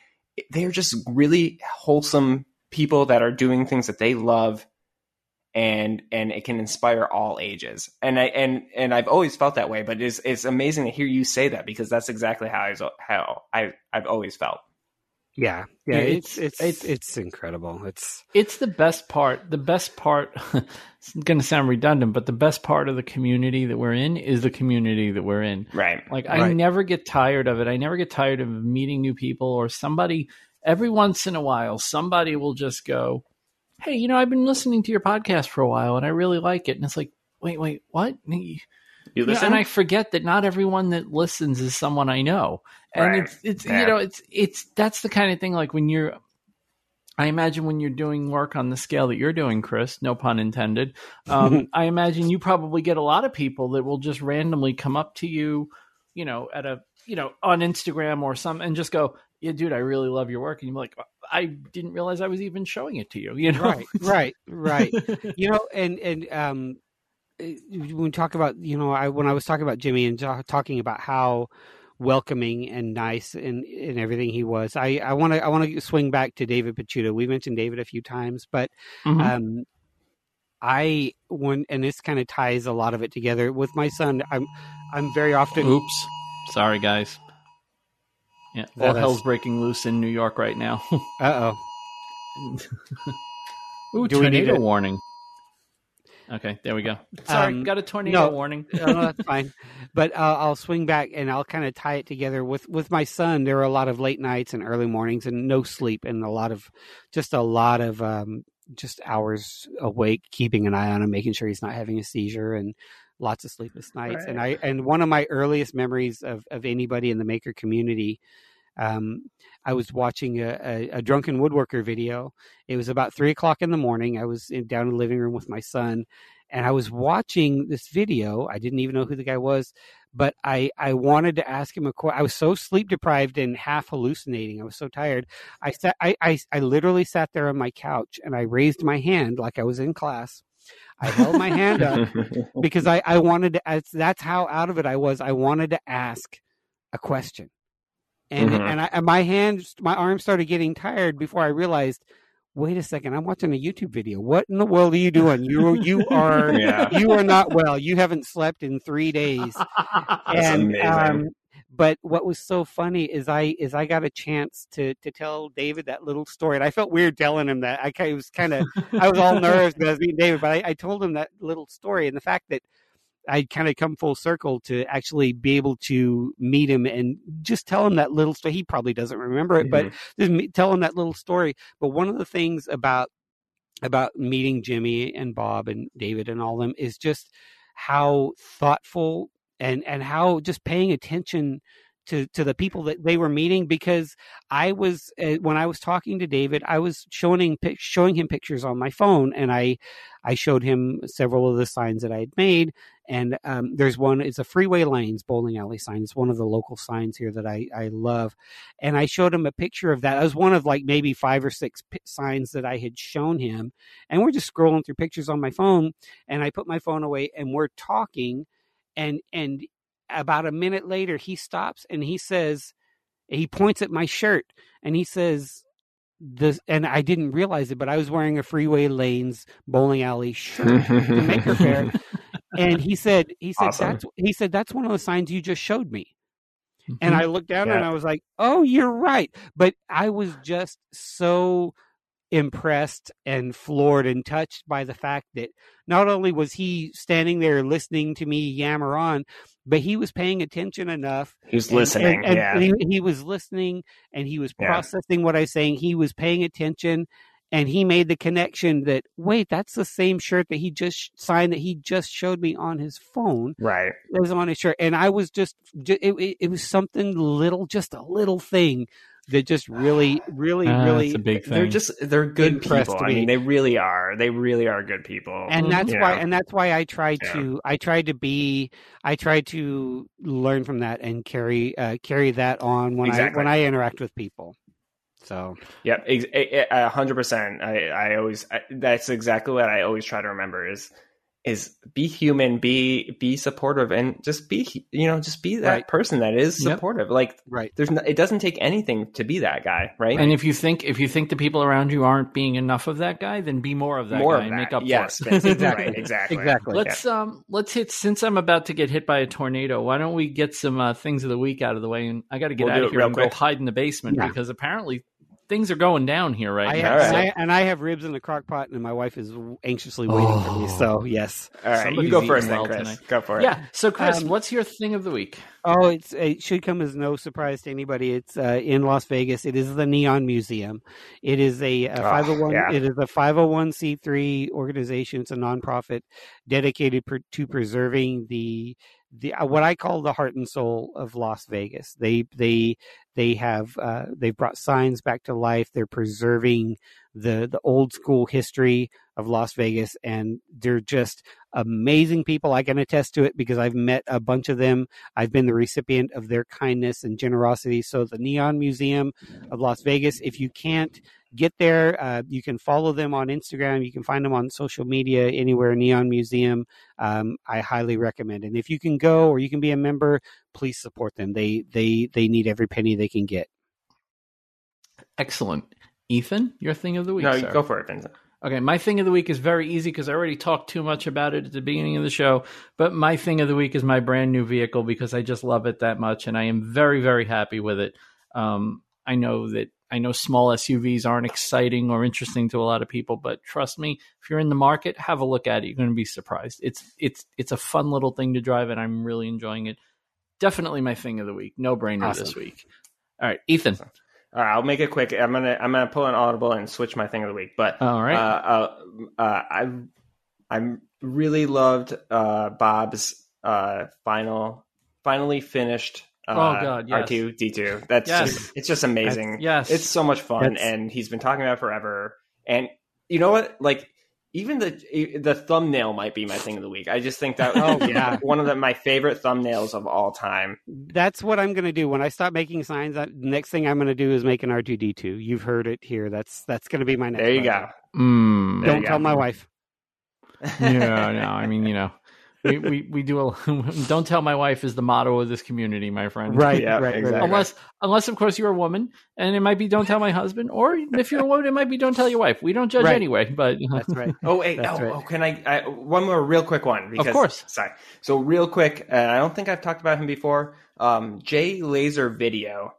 they're just really wholesome people that are doing things that they love and and it can inspire all ages and i and and i've always felt that way but it's it's amazing to hear you say that because that's exactly how i how i i've always felt yeah yeah, Yeah, it's, it's- it's it's- it's incredible it's It's the best part. The best part, it's going to sound redundant, but the best part of the community that we're in is the community that we're in. right Like I Right. never get tired of it. I never get tired of meeting new people or somebody every once in a while somebody will just go, "Hey, you know, I've been listening to your podcast for a while and I really like it." And it's like, "Wait, wait, what?" And you- you you know, listen and I forget that not everyone that listens is someone I know. And Right. it's it's Yeah. you know, it's it's that's the kind of thing like when you're I imagine when you're doing work on the scale that you're doing, Chris, no pun intended. Um, I imagine you probably get a lot of people that will just randomly come up to you, you know, at a, you know, on Instagram or some, and just go, "Yeah, dude, I really love your work," and you're like, "I didn't realize I was even showing it to you," you know? right right right you know and and um eh, when we talk about you know i when i was talking about jimmy and ta- talking about how welcoming and nice and and everything he was i i want to i want to swing back to david picciuto we mentioned david a few times but Mhm. um i when and this kind of ties a lot of it together with my son i'm i'm very often Oops, sorry guys. Yeah, That all is- hell's breaking loose in New York right now. Uh oh. Ooh, Do we need tornado a- warning. Okay, there we go. Sorry, Um, got a tornado no. warning. oh. no, that's fine. But uh, I'll swing back and I'll kind of tie it together with with my son. There were a lot of late nights and early mornings and no sleep and a lot of just a lot of um, just hours awake, keeping an eye on him, making sure he's not having a seizure and lots of sleepless nights. And I and one of my earliest memories of of anybody in the maker community. Um, I was watching a, a, a drunken woodworker video. It was about three o'clock in the morning. I was in, down in the living room with my son, and I was watching this video. I didn't even know who the guy was, but I I wanted to ask him a question. I was so sleep deprived and half hallucinating. I was so tired. I sat. I, I I literally sat there on my couch and I raised my hand like I was in class. I held my hand up because I I wanted to. That's, that's how out of it I was. I wanted to ask a question, and Mhm. and, I, and my hands, my arms started getting tired before I realized. Wait a second! I'm watching a YouTube video. What in the world are you doing? You you are Yeah. you are not well. You haven't slept in three days. That's and amazing. um, but what was so funny is I is I got a chance to to tell David that little story, and I felt weird telling him that. I was kind of I was all nervous because I was meeting David, but I, I told him that little story, and the fact that I'd kind of come full circle to actually be able to meet him and just tell him that little story. He probably doesn't remember it, but mm-hmm. just me- tell him that little story. But one of the things about about meeting Jimmy and Bob and David and all them is just how thoughtful and and how just paying attention to to the people that they were meeting because I was uh, when I was talking to David I was showing him showing him pictures on my phone and I I showed him several of the signs that I had made and um, there's one it's a freeway lanes bowling alley sign. It's one of the local signs here that I I love. And I showed him a picture of that. It was one of like maybe five or six pi signs that I had shown him. And we're just scrolling through pictures on my phone and I put my phone away and we're talking and and about a minute later he stops and he says he points at my shirt and he says this and I didn't realize it but I was wearing a freeway lanes bowling alley shirt the Maker Faire and he said he said Awesome. that's he said that's one of the signs you just showed me and mm-hmm. I looked down and I was like, "Oh, you're right." But I was just so impressed and floored and touched by the fact that not only was he standing there listening to me yammer on, but he was paying attention enough. He's and- listening. and, and yeah. he, he was listening and he was Yeah. processing what I was saying. He was paying attention. And he made the connection that wait, that's the same shirt that he just signed that he just showed me on his phone right. it was on his shirt, and I was just, it, it was something little, just a little thing that just really, really, Ah, really. A big thing. They're just they're good Impressed people. I mean, they really are. They really are good people. and that's you why, know? and that's why I tried Yeah. to, I try to be, I try to learn from that and carry, uh, carry that on when I when I interact with people. So Yep, a a hundred percent. I I always I, that's exactly what I always try to remember is is be human, be be supportive, and just be you know just be that Right. person that is Yep. supportive. Like right, there's no, it doesn't take anything to be that guy, right? And if you think if you think the people around you aren't being enough of that guy, then be more of that More guy of and make up yes, for it. Exactly. right, exactly, exactly. Let's um let's hit since I'm about to get hit by a tornado. Why don't we get some uh, things of the week out of the way? And I got to get We'll out of here and quick. go hide in the basement Yeah. because apparently things are going down here right I now. have, All and, right. I, and I have ribs in the crock pot, and my wife is anxiously waiting for me. Oh. So yes. All right, Somebody's you go eating first, then, Chris. tonight. Go for it. Yeah. So Chris, Um, what's your thing of the week? Oh, it's it should come as no surprise to anybody. It's uh, in Las Vegas. It is the Neon Museum. It is a, a Oh, 501. yeah. It is a 501c3 organization. It's a nonprofit dedicated per, to preserving the the uh, what I call the heart and soul of Las Vegas. They they they have uh, they've brought signs back to life. They're preserving the the old school history of Las Vegas, and they're just amazing people. I can attest to it because I've met a bunch of them. I've been the recipient of their kindness and generosity. So the Neon Museum of Las Vegas. If you can't get there, uh, you can follow them on Instagram. You can find them on social media anywhere. Neon Museum. Um, I highly recommend. And if you can go or you can be a member, please support them. They they they need every penny they can get. Excellent. Ethan, your thing of the week. no, sir. go for it, Vincent. Okay, my thing of the week is very easy because I already talked too much about it at the beginning of the show. But my thing of the week is my brand new vehicle because I just love it that much and I am very, very happy with it. Um, I know that I know small SUVs aren't exciting or interesting to a lot of people, but trust me, if you're in the market, have a look at it. You're going to be surprised. It's it's it's a fun little thing to drive, and I'm really enjoying it. Definitely my thing of the week. No brainer Awesome. this week. All right, Ethan. All right, I'll make it quick. I'm gonna I'm gonna pull an audible and switch my thing of the week. But All right. uh, uh, uh, I I really loved uh, Bob's uh, final finally finished. Uh, Oh, God, yes. R two D two. That's Yes. just it's just amazing. yes, It's so much fun, That's- and he's been talking about it forever. And you know what? Like even the the thumbnail might be my thing of the week. I just think that Oh, yeah. one of the, my favorite thumbnails of all time. That's what I'm going to do when I stop making signs. That next thing I'm going to do is make an R2D2. You've heard it here. That's that's going to be my next. There you go. Mm. Don't you tell go. my wife. yeah, no, I mean, you know, we, we, we do a don't tell my wife is the motto of this community, my friend. Right, Yeah, right, right, exactly. right. Unless, unless of course you're a woman, and it might be don't tell my husband, or if you're a woman, it might be don't tell your wife. We don't judge Right. anyway, but That's right. Oh wait, oh, right. oh, can I, I? One more real quick one. Because, course. Sorry. So real quick, and I don't think I've talked about him before. Um, Jay Laser Video.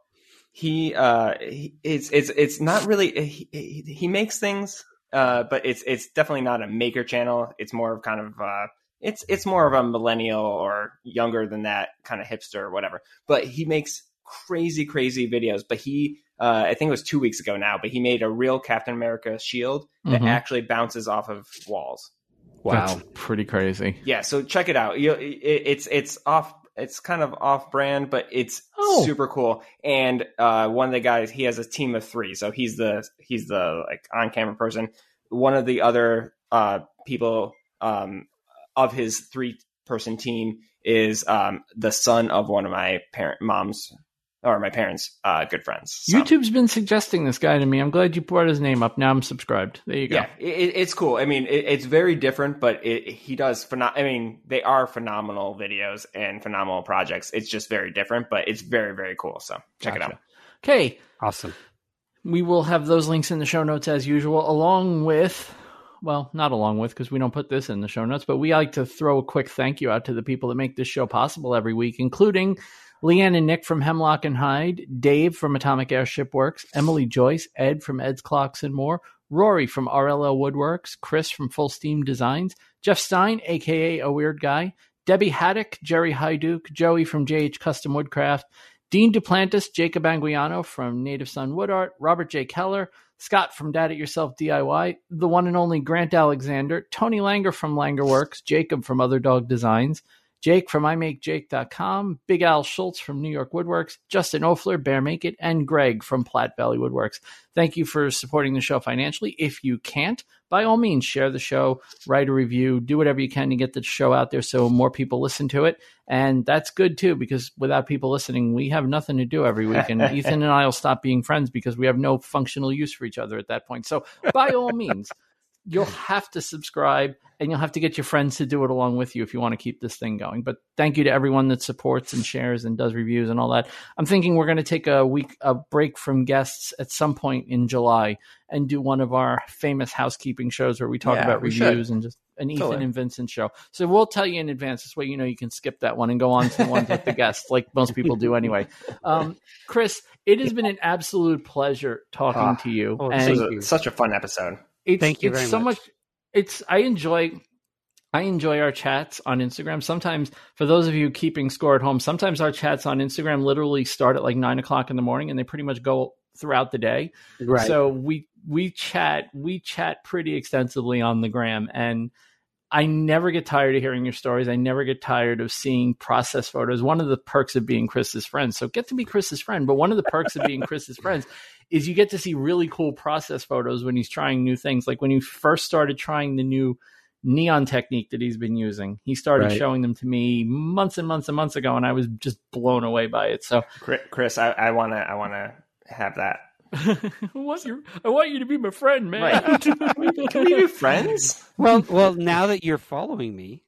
He uh, he, it's it's it's not really. He, he, he makes things, uh, but it's it's definitely not a maker channel. It's more of kind of uh, it's it's more of a millennial or younger than that kind of hipster or whatever. But he makes crazy crazy videos. But he. Uh, I think it was two weeks ago now, but he made a real Captain America shield that Mhm. actually bounces off of walls. that's pretty crazy. Yeah, so check it out. You, it, it's it's off. It's kind of off brand, but it's Oh. super cool. And uh, one of the guys, he has a team of three, so he's the he's the like on camera person. One of the other uh, people um, of his three person team is um, the son of one of my parent moms or my parents' uh, good friends. So- YouTube's been suggesting this guy to me. I'm glad you brought his name up. Now I'm subscribed. There you go. Yeah, it, it's cool. I mean, it, it's very different, but it, he does. Phenom- I mean, they are phenomenal videos and phenomenal projects. It's just very different, but it's very, very cool. So check it out. Okay, Awesome. we will have those links in the show notes as usual, along with, well, not along with, because we don't put this in the show notes, but we like to throw a quick thank you out to the people that make this show possible every week, including Leanne and Nick from Hemlock and Hyde, Dave from Atomic Airship Works, Emily Joyce, Ed from Ed's Clocks and More, Rory from RLL Woodworks, Chris from Full Steam Designs, Jeff Stein, aka A Weird Guy, Debbie Haddock, Jerry Hyduke, Joey from JH Custom Woodcraft, Dean Duplantis, Jacob Anguiano from Native Son Wood Art, Robert J. Keller, Scott from Dad It Yourself DIY, the one and only Grant Alexander, Tony Langer from Langer Works, Jacob from Other Dog Designs, Jake from IMakeJake.com, Big Al Schultz from New York Woodworks, Justin Ofler, Bear Make It, and Greg from Platte Valley Woodworks. Thank you for supporting the show financially. If you can't, by all means, share the show, write a review, do whatever you can to get the show out there so more people listen to it. And that's good too, because without people listening, we have nothing to do every week. And Ethan and I will stop being friends because we have no functional use for each other at that point. So, by all means, you'll have to subscribe and you'll have to get your friends to do it along with you if you want to keep this thing going. But thank you to everyone that supports and shares and does reviews and all that. I'm thinking we're going to take a week a break from guests at some point in July and do one of our famous housekeeping shows where we talk Yeah, about we reviews and just an Ethan Totally. and Vincent show. So we'll tell you in advance. This way, you know you can skip that one and go on to the ones with the guests, like most people do anyway. Um, Chris, it has been an absolute pleasure talking Ah, to you. oh, This and was a- such a fun episode. It's, Thank you it's very so much. much. It's I enjoy. I enjoy our chats on Instagram. Sometimes, for those of you keeping score at home, sometimes our chats on Instagram literally start at like nine o'clock in the morning, and they pretty much go throughout the day. Right. So we we chat we chat pretty extensively on the gram, and I never get tired of hearing your stories. I never get tired of seeing process photos. One of the perks of being Chris's friend, so get to be Chris's friend. But one of the perks of being Chris's friends is you get to see really cool process photos when he's trying new things. Like when he first started trying the new neon technique that he's been using. He started Right. showing them to me months and months and months ago, and I was just blown away by it. So Chris, I, I wanna I wanna have that. I want you, I want you to be my friend, man. Right. Can we be friends? well, well, now that you're following me,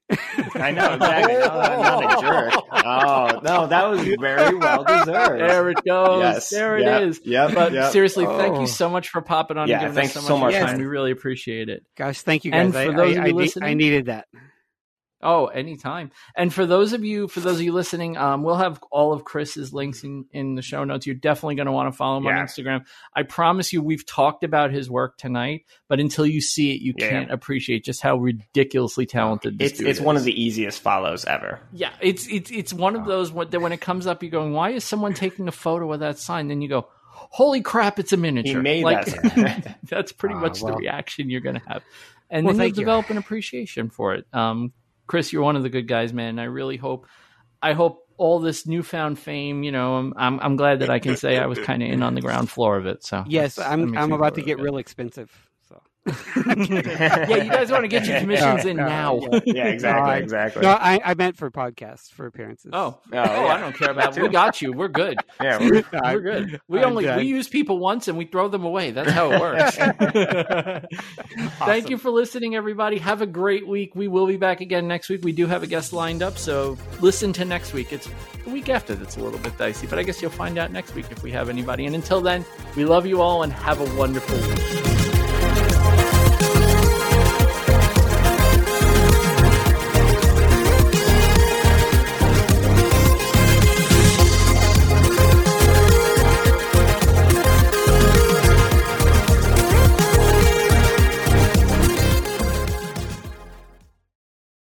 I know exactly. No, I'm not a jerk. Oh no, that was very well deserved. there it goes. Yes. There it Yep. is. Yep. But yep. seriously, oh. thank Oh. you so much for popping on Yeah, and giving us thanks so much, so much, your time. man. We really appreciate it. guys. thank you guys. And for I, those I, of you I, listening- I needed that. Oh, anytime. And for those of you, for those of you listening, um, we'll have all of Chris's links in, in the show notes. You're definitely going to want to follow him Yeah. on Instagram. I promise you, we've talked about his work tonight, but until you see it, you Yeah. can't appreciate just how ridiculously talented this It's it's one of the easiest follows ever. Yeah, it's it's it's one of those when, that when it comes up, you're going, "Why is someone taking a photo of that sign?" Then you go, "Holy crap, it's a miniature!" He made like, that that's pretty Ah, much the reaction you're going to have, and Well, then you. develop an appreciation for it. Um, Chris, you're one of the good guys, man. I really hope, I hope all this newfound fame. You know, I'm I'm, I'm glad that I can say I was kind of in on the ground floor of it. So Yes, I'm. I'm about to get real expensive. So. Yeah, you guys want to get your commissions in Yeah, now. yeah. yeah, exactly, No, exactly. No, I, I meant for podcasts for appearances. Oh, oh, yeah. Oh, I don't care about. We got you. We're good. yeah, we're- We're good. We I'm only done. we use people once and we throw them away. That's how it works. Thank you for listening, everybody. Have a great week. We will be back again next week. We do have a guest lined up, so listen to next week. It's the week after that's a little bit dicey, but I guess you'll find out next week if we have anybody. And until then, we love you all and have a wonderful week.